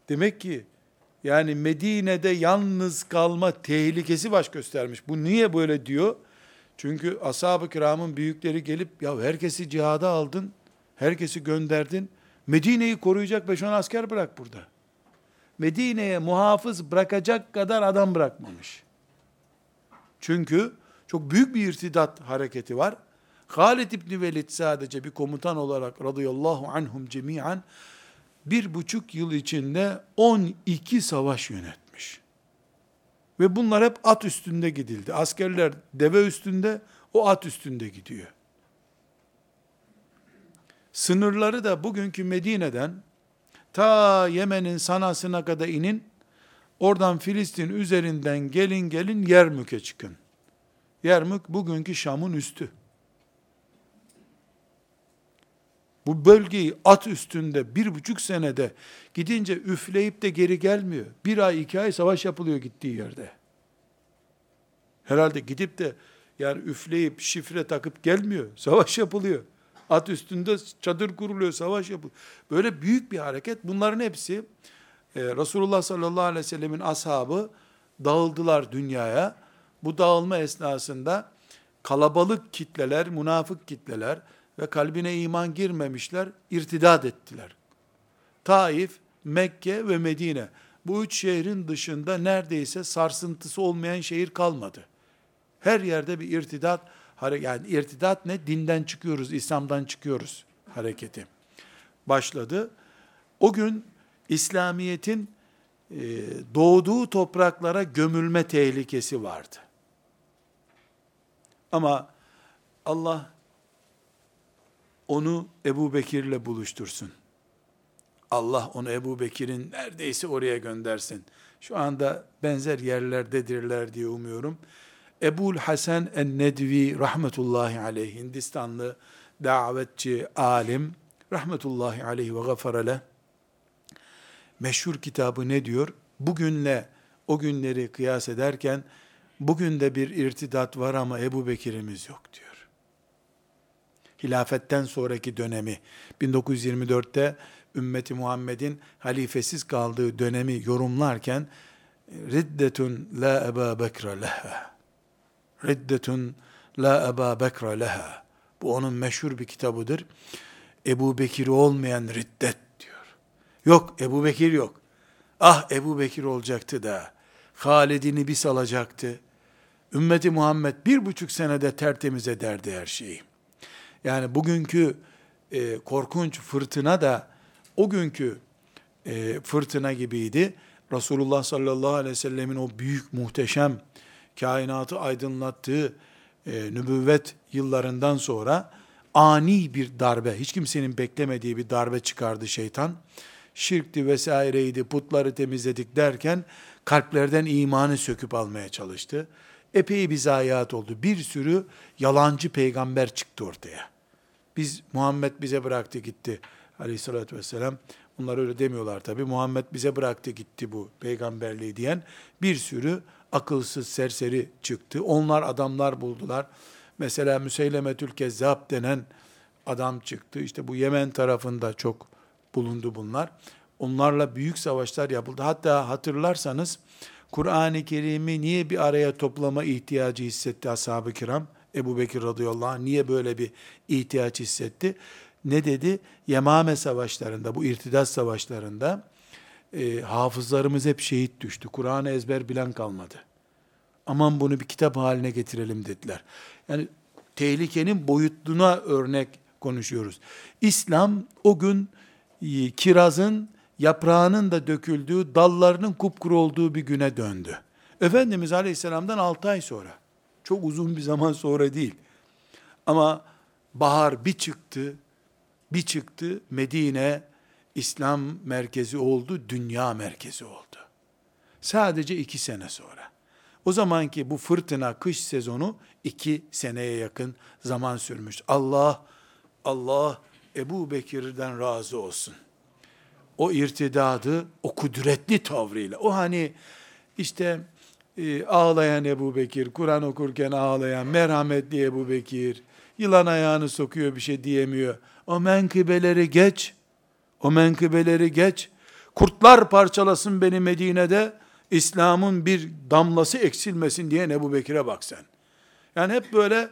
Demek ki yani Medine'de yalnız kalma tehlikesi baş göstermiş. Bu niye böyle diyor? Çünkü ashab-ı kiramın büyükleri gelip ya herkesi cihada aldın, herkesi gönderdin. Medine'yi koruyacak 5-10 asker bırak burada. Medine'ye muhafız bırakacak kadar adam bırakmamış. Çünkü çok büyük bir irtidat hareketi var. Halid İbni Velid sadece bir komutan olarak radıyallahu anhum cemiyen bir buçuk yıl içinde 12 savaş yönetmiş. Ve bunlar hep at üstünde gidildi. Askerler deve üstünde, o at üstünde gidiyor. Sınırları da bugünkü Medine'den ta Yemen'in Sana'sına kadar inin, oradan Filistin üzerinden gelin gelin Yermük'e çıkın. Yermük bugünkü Şam'ın üstü. Bu bölgeyi at üstünde bir buçuk senede gidince üfleyip de geri gelmiyor. Bir ay iki ay savaş yapılıyor gittiği yerde. Herhalde gidip de yani üfleyip şifre takıp gelmiyor. Savaş yapılıyor. At üstünde çadır kuruluyor, savaş yapılıyor. Böyle büyük bir hareket. Bunların hepsi e, Resulullah sallallahu aleyhi ve sellemin ashabı dağıldılar dünyaya. Bu dağılma esnasında kalabalık kitleler, münafık kitleler ve kalbine iman girmemişler, irtidat ettiler. Taif, Mekke ve Medine. Bu üç şehrin dışında neredeyse sarsıntısı olmayan şehir kalmadı. Her yerde bir irtidat, yani irtidat ne? Dinden çıkıyoruz, İslam'dan çıkıyoruz hareketi. Başladı. O gün İslamiyet'in e, doğduğu topraklara gömülme tehlikesi vardı. Ama Allah onu Ebu Bekir'le buluştursun. Allah onu Ebu Bekir'in neredeyse oraya göndersin. Şu anda benzer yerlerdedirler diye umuyorum. Ebul Hasan en-Nedvi rahmetullahi aleyh Hindistanlı davetçi, alim rahmetullahi aleyh ve gafara meşhur kitabı ne diyor? Bugünle o günleri kıyas ederken bugün de bir irtidat var ama Ebu Bekir'imiz yok diyor. Hilafetten sonraki dönemi 1924'te ümmeti Muhammed'in halifesiz kaldığı dönemi yorumlarken riddetun la Eba Bekra leha riddetun la Eba Bekra leha bu onun meşhur bir kitabıdır. Ebu Bekir olmayan riddet diyor. Yok Ebu Bekir yok. Ah Ebu Bekir olacaktı da Halid'ini bir salacaktı. Ümmeti Muhammed bir buçuk senede tertemiz ederdi her şeyi. Yani bugünkü e, korkunç fırtına da o günkü e, fırtına gibiydi. Resulullah sallallahu aleyhi ve sellemin o büyük muhteşem kainatı aydınlattığı e, nübüvvet yıllarından sonra ani bir darbe, hiç kimsenin beklemediği bir darbe çıkardı şeytan. Şirkti vesaireydi, putları temizledik derken kalplerden imanı söküp almaya çalıştı. epey bir zayiat oldu. Bir sürü yalancı peygamber çıktı ortaya. Biz Muhammed bize bıraktı gitti aleyhissalatü vesselam. Bunlar öyle demiyorlar tabi. Muhammed bize bıraktı gitti bu peygamberliği diyen bir sürü akılsız serseri çıktı. Onlar adamlar buldular. Mesela Müseylemetül Kezzab denen adam çıktı. İşte bu Yemen tarafında çok bulundu bunlar. Onlarla büyük savaşlar yapıldı. Hatta hatırlarsanız Kur'an-ı Kerim'i niye bir araya toplama ihtiyacı hissetti ashab-ı kiram? Ebu Bekir radıyallahu anh niye böyle bir ihtiyaç hissetti? Ne dedi? Yemame savaşlarında, bu irtidat savaşlarında e, hafızlarımız hep şehit düştü. Kur'an'ı ezber bilen kalmadı. Aman bunu bir kitap haline getirelim dediler. Yani tehlikenin boyutluğuna örnek konuşuyoruz. İslam o gün e, kirazın yaprağının da döküldüğü, dallarının kupkuru olduğu bir güne döndü. Efendimiz Aleyhisselam'dan 6 ay sonra, çok uzun bir zaman sonra değil. Ama bahar bir çıktı, bir çıktı, Medine İslam merkezi oldu, dünya merkezi oldu. Sadece iki sene sonra. O zamanki bu fırtına kış sezonu iki seneye yakın zaman sürmüş. Allah, Allah Ebu Bekir'den razı olsun. O irtidadı, o kudretli tavrıyla, o hani işte e, ağlayan Ebu Bekir, Kur'an okurken ağlayan merhametli Ebu Bekir, yılan ayağını sokuyor bir şey diyemiyor. O menkıbeleri geç, o menkıbeleri geç. Kurtlar parçalasın beni Medine'de, İslam'ın bir damlası eksilmesin diye Ebu Bekir'e bak sen. Yani hep böyle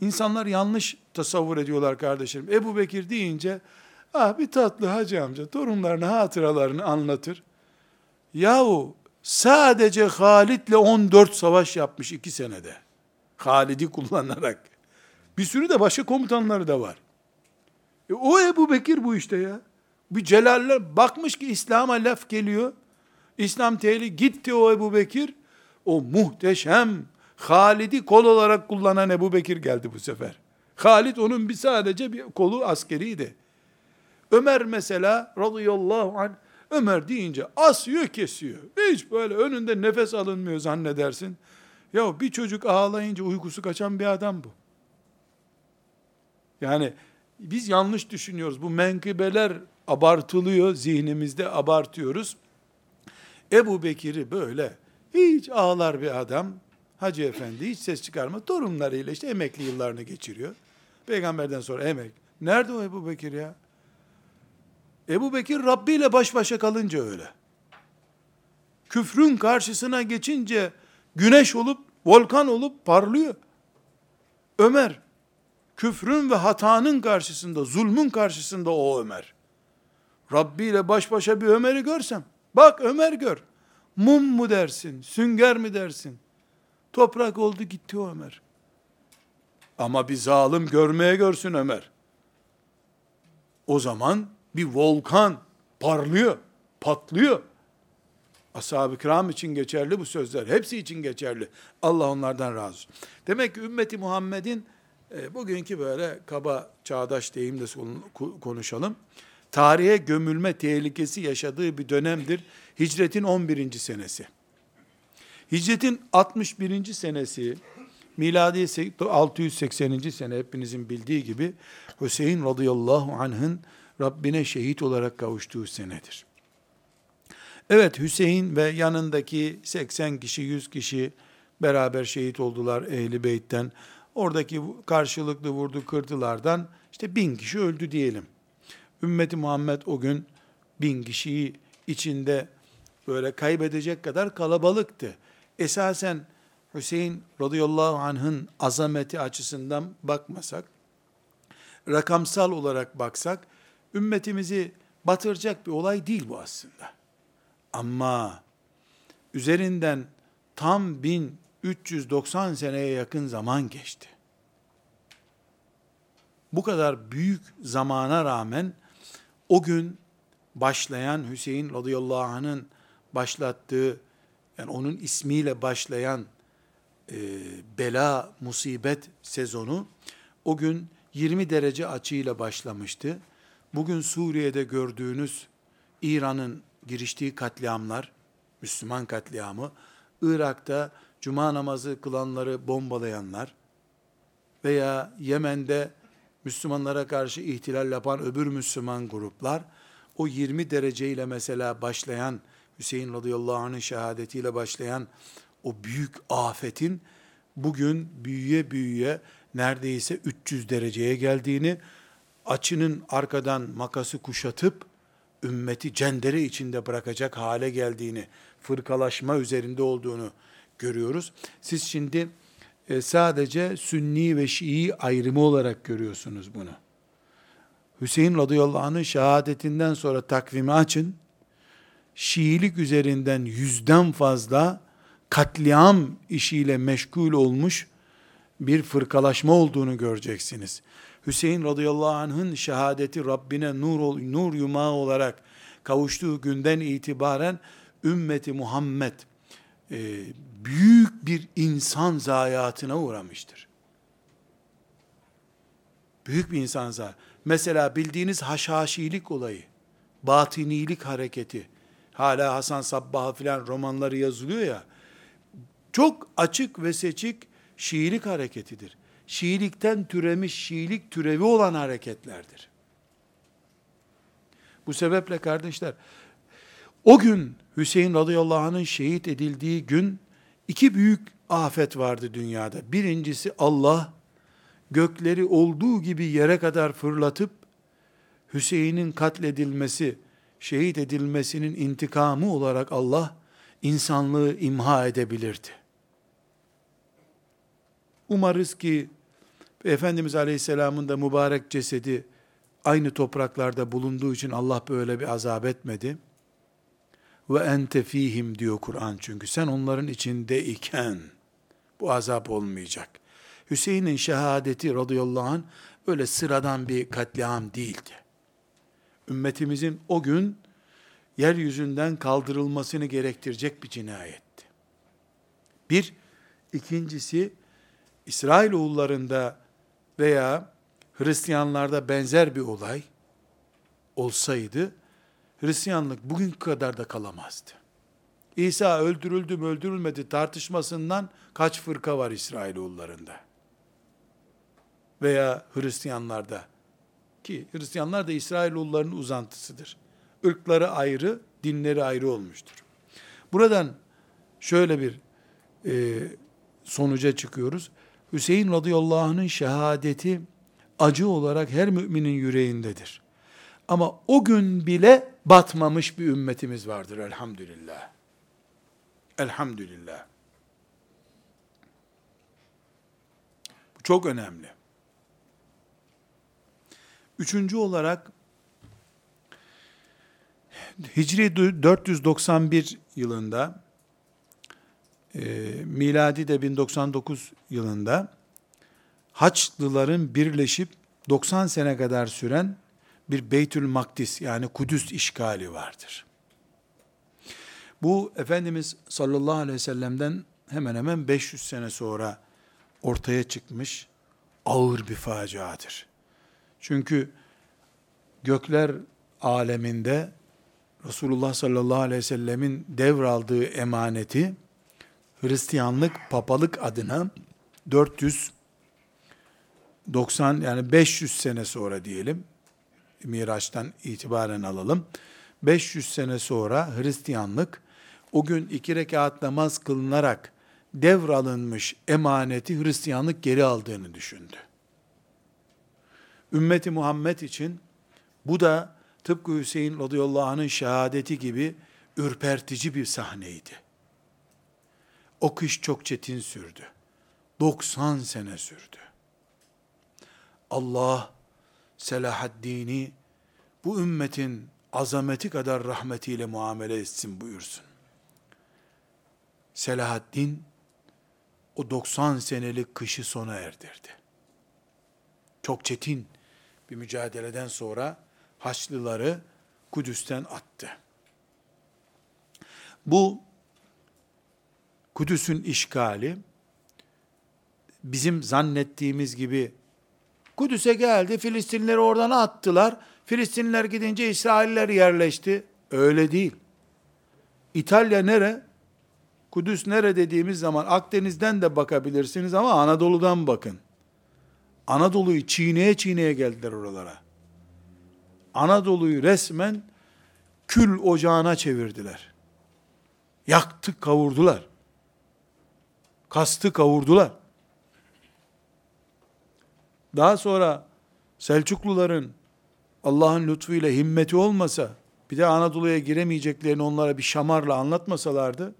insanlar yanlış tasavvur ediyorlar kardeşlerim. Ebu Bekir deyince, ah bir tatlı hacı amca torunlarına hatıralarını anlatır. Yahu sadece Halid'le 14 savaş yapmış iki senede. Halid'i kullanarak. Bir sürü de başka komutanları da var. E, o Ebu Bekir bu işte ya. Bir celaller bakmış ki İslam'a laf geliyor. İslam tehli gitti o Ebu Bekir. O muhteşem Halid'i kol olarak kullanan Ebu Bekir geldi bu sefer. Halid onun bir sadece bir kolu askeriydi. Ömer mesela radıyallahu anh Ömer deyince asıyor kesiyor. Hiç böyle önünde nefes alınmıyor zannedersin. Ya bir çocuk ağlayınca uykusu kaçan bir adam bu. Yani biz yanlış düşünüyoruz. Bu menkıbeler abartılıyor, zihnimizde abartıyoruz. Ebu Bekir'i böyle hiç ağlar bir adam, Hacı Efendi hiç ses çıkarma, torunlarıyla işte emekli yıllarını geçiriyor. Peygamberden sonra emek. Nerede o Ebu Bekir ya? Ebu Bekir Rabbi ile baş başa kalınca öyle. Küfrün karşısına geçince güneş olup, volkan olup parlıyor. Ömer, küfrün ve hatanın karşısında, zulmün karşısında o Ömer. Rabbi ile baş başa bir Ömer'i görsem, bak Ömer gör. Mum mu dersin, sünger mi dersin? Toprak oldu gitti o Ömer. Ama bir zalim görmeye görsün Ömer. O zaman bir volkan parlıyor, patlıyor. Ashab-ı kiram için geçerli bu sözler. Hepsi için geçerli. Allah onlardan razı olsun. Demek ki ümmeti Muhammed'in e, bugünkü böyle kaba çağdaş deyimle konuşalım. Tarihe gömülme tehlikesi yaşadığı bir dönemdir. Hicretin 11. senesi. Hicretin 61. senesi, miladi 680. sene hepinizin bildiği gibi Hüseyin radıyallahu anh'ın Rabbine şehit olarak kavuştuğu senedir. Evet Hüseyin ve yanındaki 80 kişi, 100 kişi beraber şehit oldular Ehli Beyt'ten. Oradaki karşılıklı vurdu kırdılardan işte bin kişi öldü diyelim. Ümmeti Muhammed o gün bin kişiyi içinde böyle kaybedecek kadar kalabalıktı. Esasen Hüseyin radıyallahu anh'ın azameti açısından bakmasak, rakamsal olarak baksak, ümmetimizi batıracak bir olay değil bu aslında. Ama üzerinden tam 1390 seneye yakın zaman geçti. Bu kadar büyük zamana rağmen o gün başlayan Hüseyin radıyallahu anh'ın başlattığı yani onun ismiyle başlayan e, bela, musibet sezonu o gün 20 derece açıyla başlamıştı. Bugün Suriye'de gördüğünüz İran'ın giriştiği katliamlar, Müslüman katliamı, Irak'ta cuma namazı kılanları bombalayanlar veya Yemen'de Müslümanlara karşı ihtilal yapan öbür Müslüman gruplar o 20 dereceyle mesela başlayan Hüseyin radıyallahu anh'ın şehadetiyle başlayan o büyük afetin bugün büyüye büyüye neredeyse 300 dereceye geldiğini, açının arkadan makası kuşatıp ümmeti cendere içinde bırakacak hale geldiğini, fırkalaşma üzerinde olduğunu görüyoruz. Siz şimdi e, sadece Sünni ve Şii ayrımı olarak görüyorsunuz bunu. Hüseyin radıyallahu anh'ın şehadetinden sonra takvimi açın. Şiilik üzerinden yüzden fazla katliam işiyle meşgul olmuş bir fırkalaşma olduğunu göreceksiniz. Hüseyin radıyallahu anh'ın şehadeti Rabbine nur, nur yumağı olarak kavuştuğu günden itibaren ümmeti Muhammed e, büyük bir insan zayiatına uğramıştır. Büyük bir insan zayiatı. Mesela bildiğiniz haşhaşilik olayı, batinilik hareketi, hala Hasan Sabbah filan romanları yazılıyor ya, çok açık ve seçik Şiilik hareketidir. Şiilikten türemiş, Şiilik türevi olan hareketlerdir. Bu sebeple kardeşler, o gün Hüseyin radıyallahu anh'ın şehit edildiği gün iki büyük afet vardı dünyada. Birincisi Allah gökleri olduğu gibi yere kadar fırlatıp Hüseyin'in katledilmesi, şehit edilmesinin intikamı olarak Allah insanlığı imha edebilirdi. Umarız ki Efendimiz Aleyhisselam'ın da mübarek cesedi aynı topraklarda bulunduğu için Allah böyle bir azap etmedi. Ve ente fihim diyor Kur'an çünkü sen onların içinde iken bu azap olmayacak. Hüseyin'in şehadeti radıyallahu anh öyle sıradan bir katliam değildi. Ümmetimizin o gün yeryüzünden kaldırılmasını gerektirecek bir cinayetti. Bir, ikincisi İsrailoğullarında veya Hristiyanlarda benzer bir olay olsaydı, Hristiyanlık bugün kadar da kalamazdı. İsa öldürüldü mü öldürülmedi tartışmasından kaç fırka var İsrailoğullarında? Veya Hristiyanlarda ki Hristiyanlar da İsrailoğullarının uzantısıdır. Irkları ayrı, dinleri ayrı olmuştur. Buradan şöyle bir e, sonuca çıkıyoruz. Hüseyin radıyallahu anh'ın şehadeti acı olarak her müminin yüreğindedir. Ama o gün bile batmamış bir ümmetimiz vardır elhamdülillah. Elhamdülillah. Bu çok önemli. Üçüncü olarak Hicri 491 yılında e, miladi de 1099 yılında Haçlıların birleşip 90 sene kadar süren bir Beytül Makdis yani Kudüs işgali vardır. Bu Efendimiz sallallahu aleyhi ve sellem'den hemen hemen 500 sene sonra ortaya çıkmış ağır bir faciadır. Çünkü gökler aleminde Resulullah sallallahu aleyhi ve sellemin devraldığı emaneti Hristiyanlık, papalık adına 490 yani 500 sene sonra diyelim, Miraç'tan itibaren alalım. 500 sene sonra Hristiyanlık o gün iki rekat namaz kılınarak devralınmış emaneti Hristiyanlık geri aldığını düşündü. Ümmeti Muhammed için bu da tıpkı Hüseyin radıyallahu anh'ın şehadeti gibi ürpertici bir sahneydi. O kış çok çetin sürdü. 90 sene sürdü. Allah Selahaddin'i bu ümmetin azameti kadar rahmetiyle muamele etsin buyursun. Selahaddin o 90 senelik kışı sona erdirdi. Çok çetin bir mücadeleden sonra Haçlıları Kudüs'ten attı. Bu Kudüs'ün işgali bizim zannettiğimiz gibi Kudüs'e geldi, Filistinleri oradan attılar. Filistinler gidince İsrailler yerleşti. Öyle değil. İtalya nere? Kudüs nere dediğimiz zaman Akdeniz'den de bakabilirsiniz ama Anadolu'dan bakın. Anadolu'yu çiğneye çiğneye geldiler oralara. Anadolu'yu resmen kül ocağına çevirdiler. Yaktı, kavurdular. Kastı, kavurdular. Daha sonra Selçukluların Allah'ın lütfuyla himmeti olmasa, bir de Anadolu'ya giremeyeceklerini onlara bir şamarla anlatmasalardı,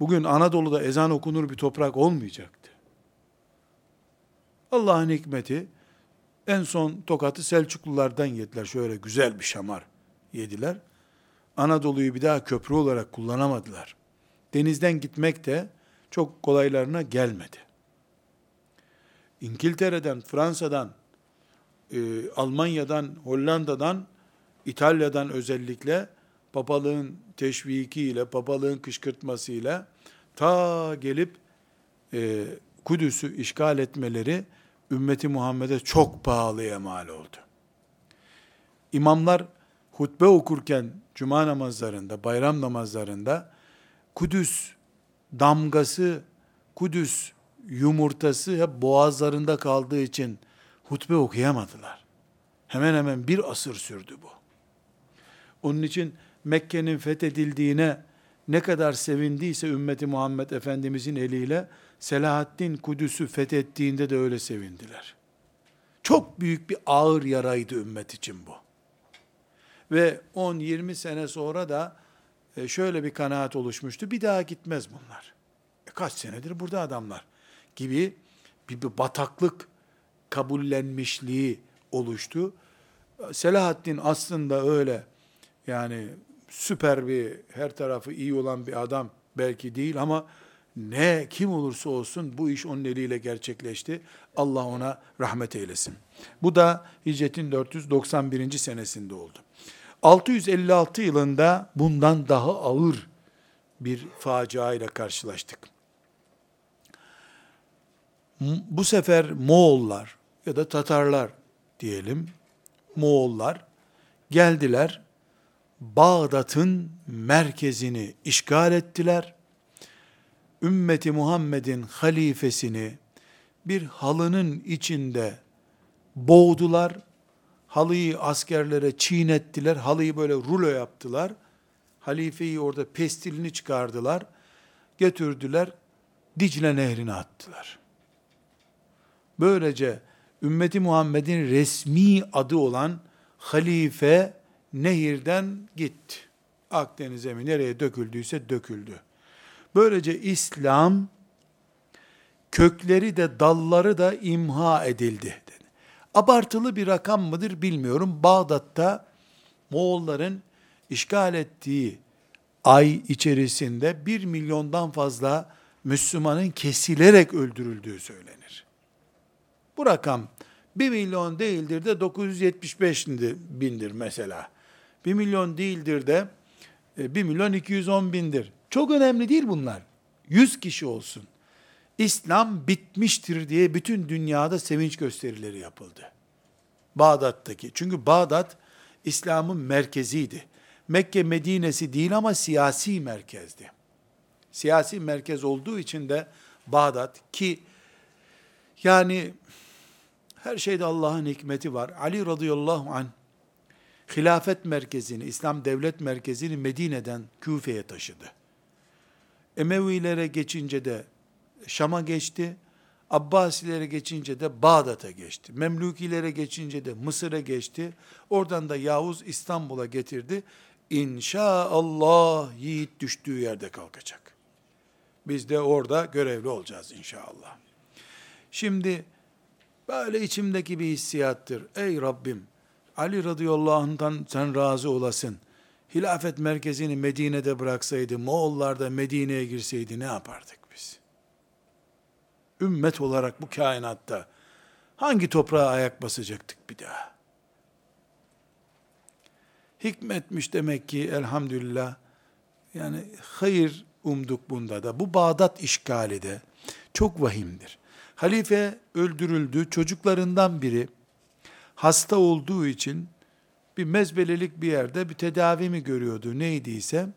bugün Anadolu'da ezan okunur bir toprak olmayacaktı. Allah'ın hikmeti, en son tokatı Selçuklulardan yediler. Şöyle güzel bir şamar yediler. Anadolu'yu bir daha köprü olarak kullanamadılar. Denizden gitmek de çok kolaylarına gelmedi. İngiltere'den, Fransa'dan, e, Almanya'dan, Hollanda'dan, İtalya'dan özellikle papalığın teşvikiyle, papalığın kışkırtmasıyla ta gelip e, Kudüs'ü işgal etmeleri ümmeti Muhammed'e çok pahalıya mal oldu. İmamlar hutbe okurken cuma namazlarında, bayram namazlarında Kudüs damgası, Kudüs yumurtası hep boğazlarında kaldığı için hutbe okuyamadılar. Hemen hemen bir asır sürdü bu. Onun için Mekke'nin fethedildiğine ne kadar sevindiyse ümmeti Muhammed Efendimizin eliyle Selahaddin Kudüs'ü fethettiğinde de öyle sevindiler. Çok büyük bir ağır yaraydı ümmet için bu. Ve 10-20 sene sonra da e, şöyle bir kanaat oluşmuştu. Bir daha gitmez bunlar. E kaç senedir burada adamlar gibi bir, bir bataklık kabullenmişliği oluştu. Selahaddin aslında öyle yani süper bir her tarafı iyi olan bir adam belki değil ama ne kim olursa olsun bu iş onun eliyle gerçekleşti. Allah ona rahmet eylesin. Bu da hicretin 491. senesinde oldu. 656 yılında bundan daha ağır bir facia ile karşılaştık. Bu sefer Moğollar ya da Tatarlar diyelim, Moğollar geldiler, Bağdat'ın merkezini işgal ettiler. Ümmeti Muhammed'in halifesini bir halının içinde boğdular. Halıyı askerlere çiğnettiler. Halıyı böyle rulo yaptılar. Halifeyi orada pestilini çıkardılar. Götürdüler. Dicle nehrine attılar. Böylece ümmeti Muhammed'in resmi adı olan halife nehirden gitti. Akdeniz'e mi nereye döküldüyse döküldü. Böylece İslam kökleri de dalları da imha edildi. Abartılı bir rakam mıdır bilmiyorum. Bağdat'ta Moğolların işgal ettiği ay içerisinde bir milyondan fazla Müslümanın kesilerek öldürüldüğü söylenir. Bu rakam 1 milyon değildir de 975 bindir mesela. 1 milyon değildir de 1 e, milyon 210 bindir. Çok önemli değil bunlar. 100 kişi olsun. İslam bitmiştir diye bütün dünyada sevinç gösterileri yapıldı. Bağdat'taki. Çünkü Bağdat İslam'ın merkeziydi. Mekke Medine'si değil ama siyasi merkezdi. Siyasi merkez olduğu için de Bağdat ki yani her şeyde Allah'ın hikmeti var. Ali radıyallahu anh hilafet merkezini, İslam devlet merkezini Medine'den Küfe'ye taşıdı. Emevilere geçince de Şam'a geçti. Abbasilere geçince de Bağdat'a geçti. Memlukilere geçince de Mısır'a geçti. Oradan da Yavuz İstanbul'a getirdi. İnşaallah yiğit düştüğü yerde kalkacak. Biz de orada görevli olacağız inşallah. Şimdi böyle içimdeki bir hissiyattır. Ey Rabbim Ali radıyallahu anh'tan sen razı olasın. Hilafet merkezini Medine'de bıraksaydı, Moğollar da Medine'ye girseydi ne yapardık biz? Ümmet olarak bu kainatta hangi toprağa ayak basacaktık bir daha? Hikmetmiş demek ki elhamdülillah. Yani hayır umduk bunda da. Bu Bağdat işgali de çok vahimdir. Halife öldürüldü. Çocuklarından biri hasta olduğu için bir mezbelelik bir yerde bir tedavi mi görüyordu neydiyse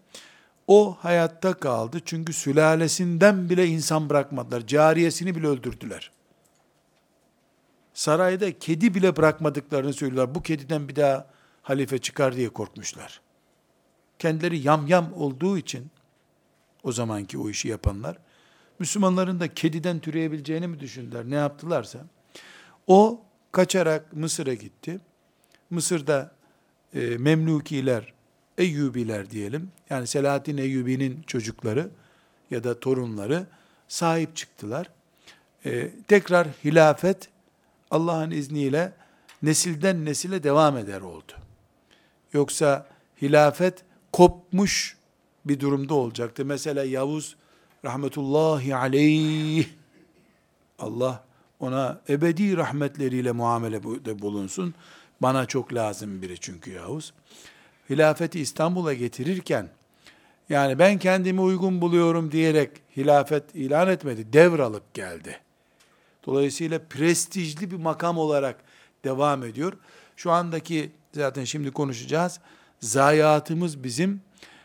O hayatta kaldı çünkü sülalesinden bile insan bırakmadılar. Cariyesini bile öldürdüler. Sarayda kedi bile bırakmadıklarını söylüyorlar. Bu kediden bir daha halife çıkar diye korkmuşlar. Kendileri yamyam olduğu için o zamanki o işi yapanlar Müslümanların da kediden türeyebileceğini mi düşündüler? Ne yaptılarsa. O kaçarak Mısır'a gitti. Mısır'da e, Memlukiler, Eyyubiler diyelim. Yani Selahaddin Eyyubi'nin çocukları ya da torunları sahip çıktılar. E, tekrar hilafet Allah'ın izniyle nesilden nesile devam eder oldu. Yoksa hilafet kopmuş bir durumda olacaktı. Mesela Yavuz rahmetullahi aleyh Allah ona ebedi rahmetleriyle muamelede bulunsun. Bana çok lazım biri çünkü Yavuz. Hilafeti İstanbul'a getirirken yani ben kendimi uygun buluyorum diyerek hilafet ilan etmedi. Devralıp geldi. Dolayısıyla prestijli bir makam olarak devam ediyor. Şu andaki zaten şimdi konuşacağız. Zayiatımız bizim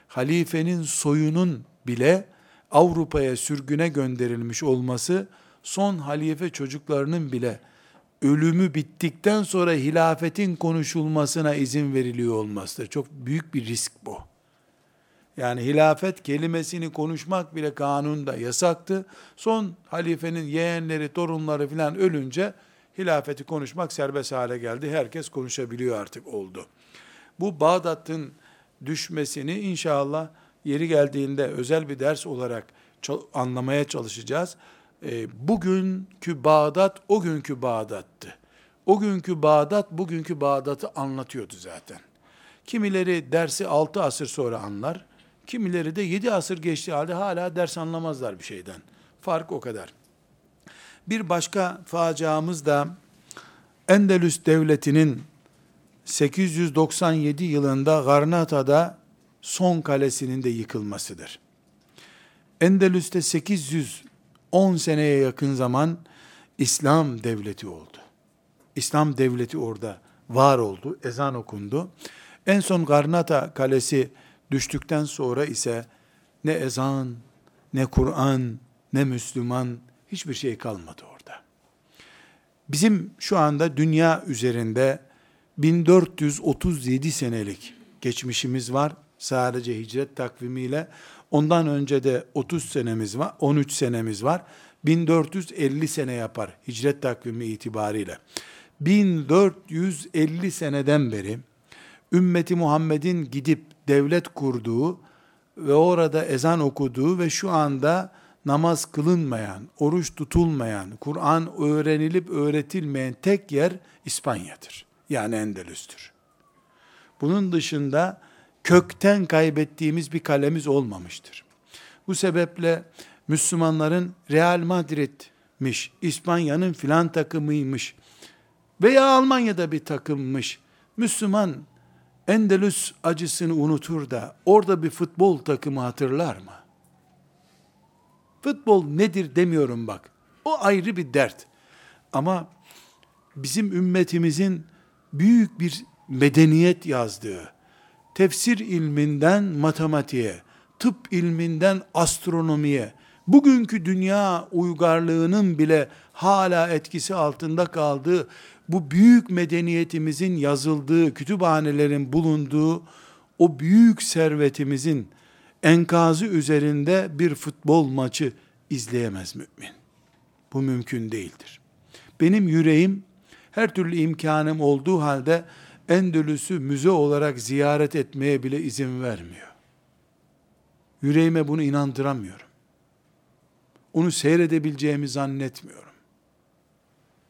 halifenin soyunun bile Avrupa'ya sürgüne gönderilmiş olması son halife çocuklarının bile ölümü bittikten sonra hilafetin konuşulmasına izin veriliyor olmasıdır. Çok büyük bir risk bu. Yani hilafet kelimesini konuşmak bile kanunda yasaktı. Son halifenin yeğenleri, torunları filan ölünce hilafeti konuşmak serbest hale geldi. Herkes konuşabiliyor artık oldu. Bu Bağdat'ın düşmesini inşallah yeri geldiğinde özel bir ders olarak anlamaya çalışacağız. E, bugünkü Bağdat o günkü Bağdat'tı. O günkü Bağdat bugünkü Bağdat'ı anlatıyordu zaten. Kimileri dersi 6 asır sonra anlar. Kimileri de 7 asır geçti halde hala ders anlamazlar bir şeyden. Fark o kadar. Bir başka faciamız da Endelüs devletinin 897 yılında Garnata'da son kalesinin de yıkılmasıdır. Endülüs'te 810 seneye yakın zaman İslam devleti oldu. İslam devleti orada var oldu, ezan okundu. En son Garnata kalesi düştükten sonra ise ne ezan, ne Kur'an, ne Müslüman hiçbir şey kalmadı orada. Bizim şu anda dünya üzerinde 1437 senelik geçmişimiz var. Sadece hicret takvimiyle ondan önce de 30 senemiz var, 13 senemiz var. 1450 sene yapar hicret takvimi itibariyle. 1450 seneden beri ümmeti Muhammed'in gidip devlet kurduğu ve orada ezan okuduğu ve şu anda namaz kılınmayan, oruç tutulmayan, Kur'an öğrenilip öğretilmeyen tek yer İspanya'dır. Yani Endülüs'tür. Bunun dışında kökten kaybettiğimiz bir kalemiz olmamıştır. Bu sebeple Müslümanların Real Madrid'miş, İspanya'nın filan takımıymış veya Almanya'da bir takımmış. Müslüman Endelüs acısını unutur da orada bir futbol takımı hatırlar mı? Futbol nedir demiyorum bak. O ayrı bir dert. Ama bizim ümmetimizin büyük bir medeniyet yazdığı, tefsir ilminden matematiğe, tıp ilminden astronomiye, bugünkü dünya uygarlığının bile hala etkisi altında kaldığı bu büyük medeniyetimizin yazıldığı, kütüphanelerin bulunduğu o büyük servetimizin enkazı üzerinde bir futbol maçı izleyemez mümin. Bu mümkün değildir. Benim yüreğim her türlü imkanım olduğu halde Endülüs'ü müze olarak ziyaret etmeye bile izin vermiyor. Yüreğime bunu inandıramıyorum. Onu seyredebileceğimi zannetmiyorum.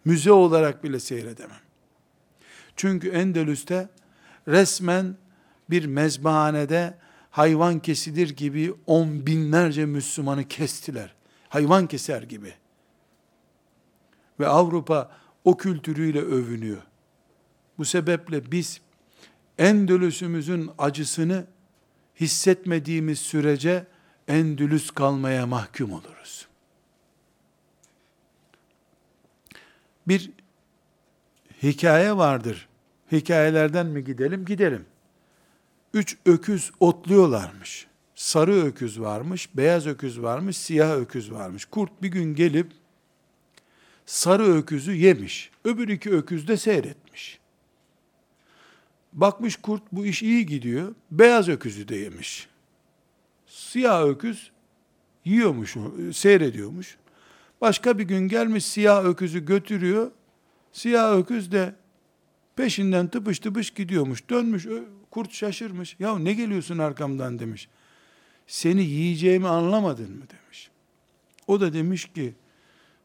Müze olarak bile seyredemem. Çünkü Endülüs'te resmen bir mezbahanede hayvan kesilir gibi on binlerce Müslümanı kestiler. Hayvan keser gibi. Ve Avrupa o kültürüyle övünüyor. Bu sebeple biz Endülüs'ümüzün acısını hissetmediğimiz sürece Endülüs kalmaya mahkum oluruz. Bir hikaye vardır. Hikayelerden mi gidelim? Gidelim. Üç öküz otluyorlarmış. sarı öküz varmış, beyaz öküz varmış, siyah öküz varmış. Kurt bir gün gelip sarı öküzü yemiş. Öbür iki öküz de seyretmiş. Bakmış kurt bu iş iyi gidiyor. Beyaz öküzü de yemiş. Siyah öküz yiyormuş, seyrediyormuş. Başka bir gün gelmiş siyah öküzü götürüyor. Siyah öküz de peşinden tıpış tıpış gidiyormuş. Dönmüş, kurt şaşırmış. Ya ne geliyorsun arkamdan demiş. Seni yiyeceğimi anlamadın mı demiş. O da demiş ki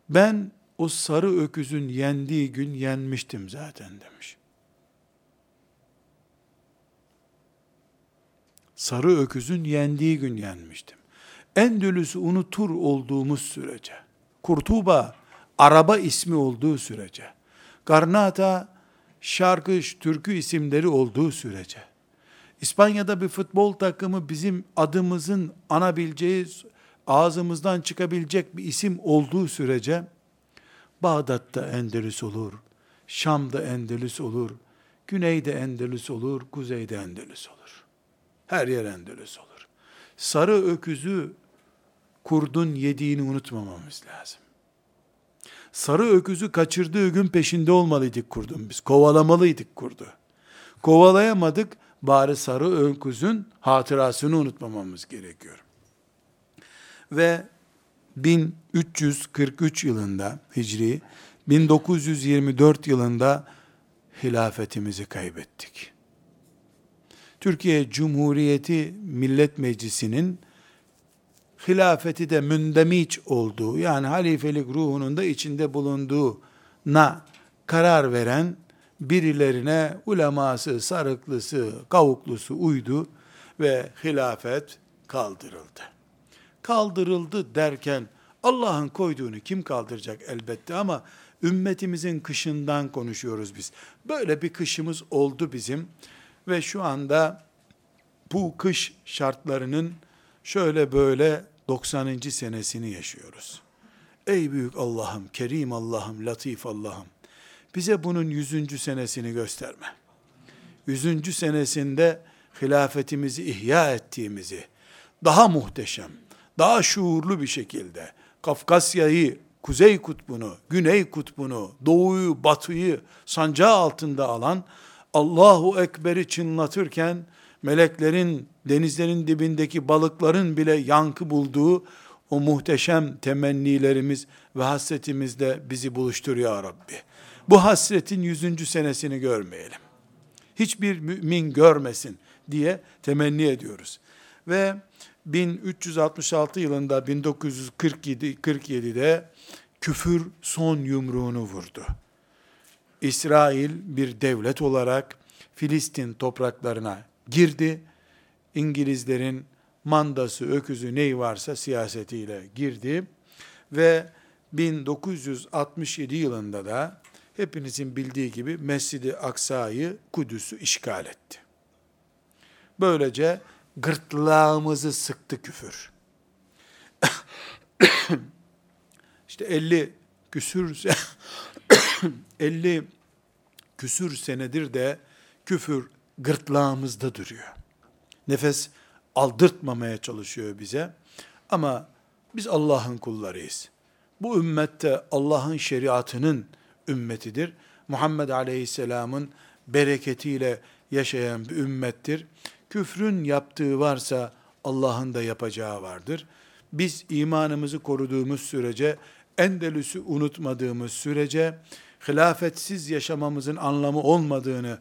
ben o sarı öküzün yendiği gün yenmiştim zaten demiş. Sarı öküzün yendiği gün yenmiştim. Endülüs'ü unutur olduğumuz sürece, Kurtuba araba ismi olduğu sürece, Garnata şarkı, türkü isimleri olduğu sürece, İspanya'da bir futbol takımı bizim adımızın anabileceği, ağzımızdan çıkabilecek bir isim olduğu sürece, Bağdat'ta Endülüs olur, Şam'da Endülüs olur, Güneyde Endülüs olur, Kuzeyde Endülüs olur. Her yer Endülüs olur. Sarı öküzü kurdun yediğini unutmamamız lazım. Sarı öküzü kaçırdığı gün peşinde olmalıydık kurdun biz. Kovalamalıydık kurdu. Kovalayamadık, bari sarı öküzün hatırasını unutmamamız gerekiyor. Ve 1343 yılında Hicri, 1924 yılında hilafetimizi kaybettik. Türkiye Cumhuriyeti Millet Meclisi'nin hilafeti de mündemiç olduğu, yani halifelik ruhunun da içinde bulunduğuna karar veren birilerine uleması, sarıklısı, kavuklusu uydu ve hilafet kaldırıldı. Kaldırıldı derken Allah'ın koyduğunu kim kaldıracak elbette ama ümmetimizin kışından konuşuyoruz biz. Böyle bir kışımız oldu bizim ve şu anda bu kış şartlarının şöyle böyle 90. senesini yaşıyoruz. Ey büyük Allah'ım, kerim Allah'ım, latif Allah'ım, bize bunun 100. senesini gösterme. 100. senesinde hilafetimizi ihya ettiğimizi, daha muhteşem, daha şuurlu bir şekilde, Kafkasya'yı, Kuzey Kutbu'nu, Güney Kutbu'nu, Doğu'yu, Batı'yı sancağı altında alan, Allahu Ekber'i çınlatırken, meleklerin, denizlerin dibindeki balıkların bile yankı bulduğu o muhteşem temennilerimiz ve hasretimizle bizi buluştur ya Rabbi. Bu hasretin yüzüncü senesini görmeyelim. Hiçbir mümin görmesin diye temenni ediyoruz. Ve 1366 yılında 1947 47'de küfür son yumruğunu vurdu. İsrail bir devlet olarak Filistin topraklarına girdi. İngilizlerin mandası, öküzü neyi varsa siyasetiyle girdi ve 1967 yılında da hepinizin bildiği gibi Mescid-i Aksa'yı, Kudüs'ü işgal etti. Böylece gırtlağımızı sıktı küfür. İşte 50 küsür 50 küsür senedir de küfür gırtlağımızda duruyor. Nefes aldırtmamaya çalışıyor bize. Ama biz Allah'ın kullarıyız. Bu ümmette Allah'ın şeriatının ümmetidir. Muhammed Aleyhisselam'ın bereketiyle yaşayan bir ümmettir. Küfrün yaptığı varsa Allah'ın da yapacağı vardır. Biz imanımızı koruduğumuz sürece, Endelüs'ü unutmadığımız sürece, hilafetsiz yaşamamızın anlamı olmadığını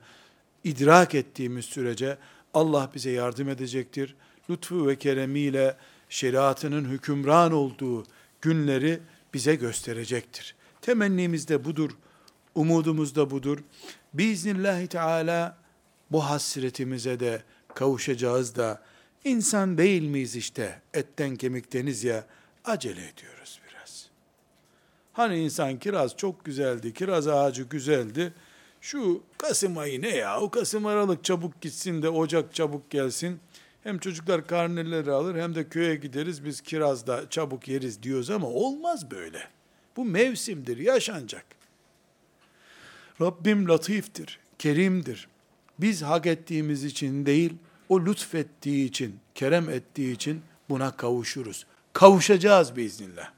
idrak ettiğimiz sürece Allah bize yardım edecektir. Lütfu ve keremiyle şeriatının hükümran olduğu günleri bize gösterecektir. Temennimiz de budur, umudumuz da budur. Biiznillahü Teala bu hasretimize de kavuşacağız da insan değil miyiz işte etten kemikteniz ya acele ediyoruz. Hani insan kiraz çok güzeldi, kiraz ağacı güzeldi. Şu Kasım ayı ne ya? O Kasım Aralık çabuk gitsin de Ocak çabuk gelsin. Hem çocuklar karneleri alır hem de köye gideriz biz kirazda çabuk yeriz diyoruz ama olmaz böyle. Bu mevsimdir, yaşanacak. Rabbim latiftir, kerimdir. Biz hak ettiğimiz için değil, o lütfettiği için kerem ettiği için buna kavuşuruz. Kavuşacağız biiznillah.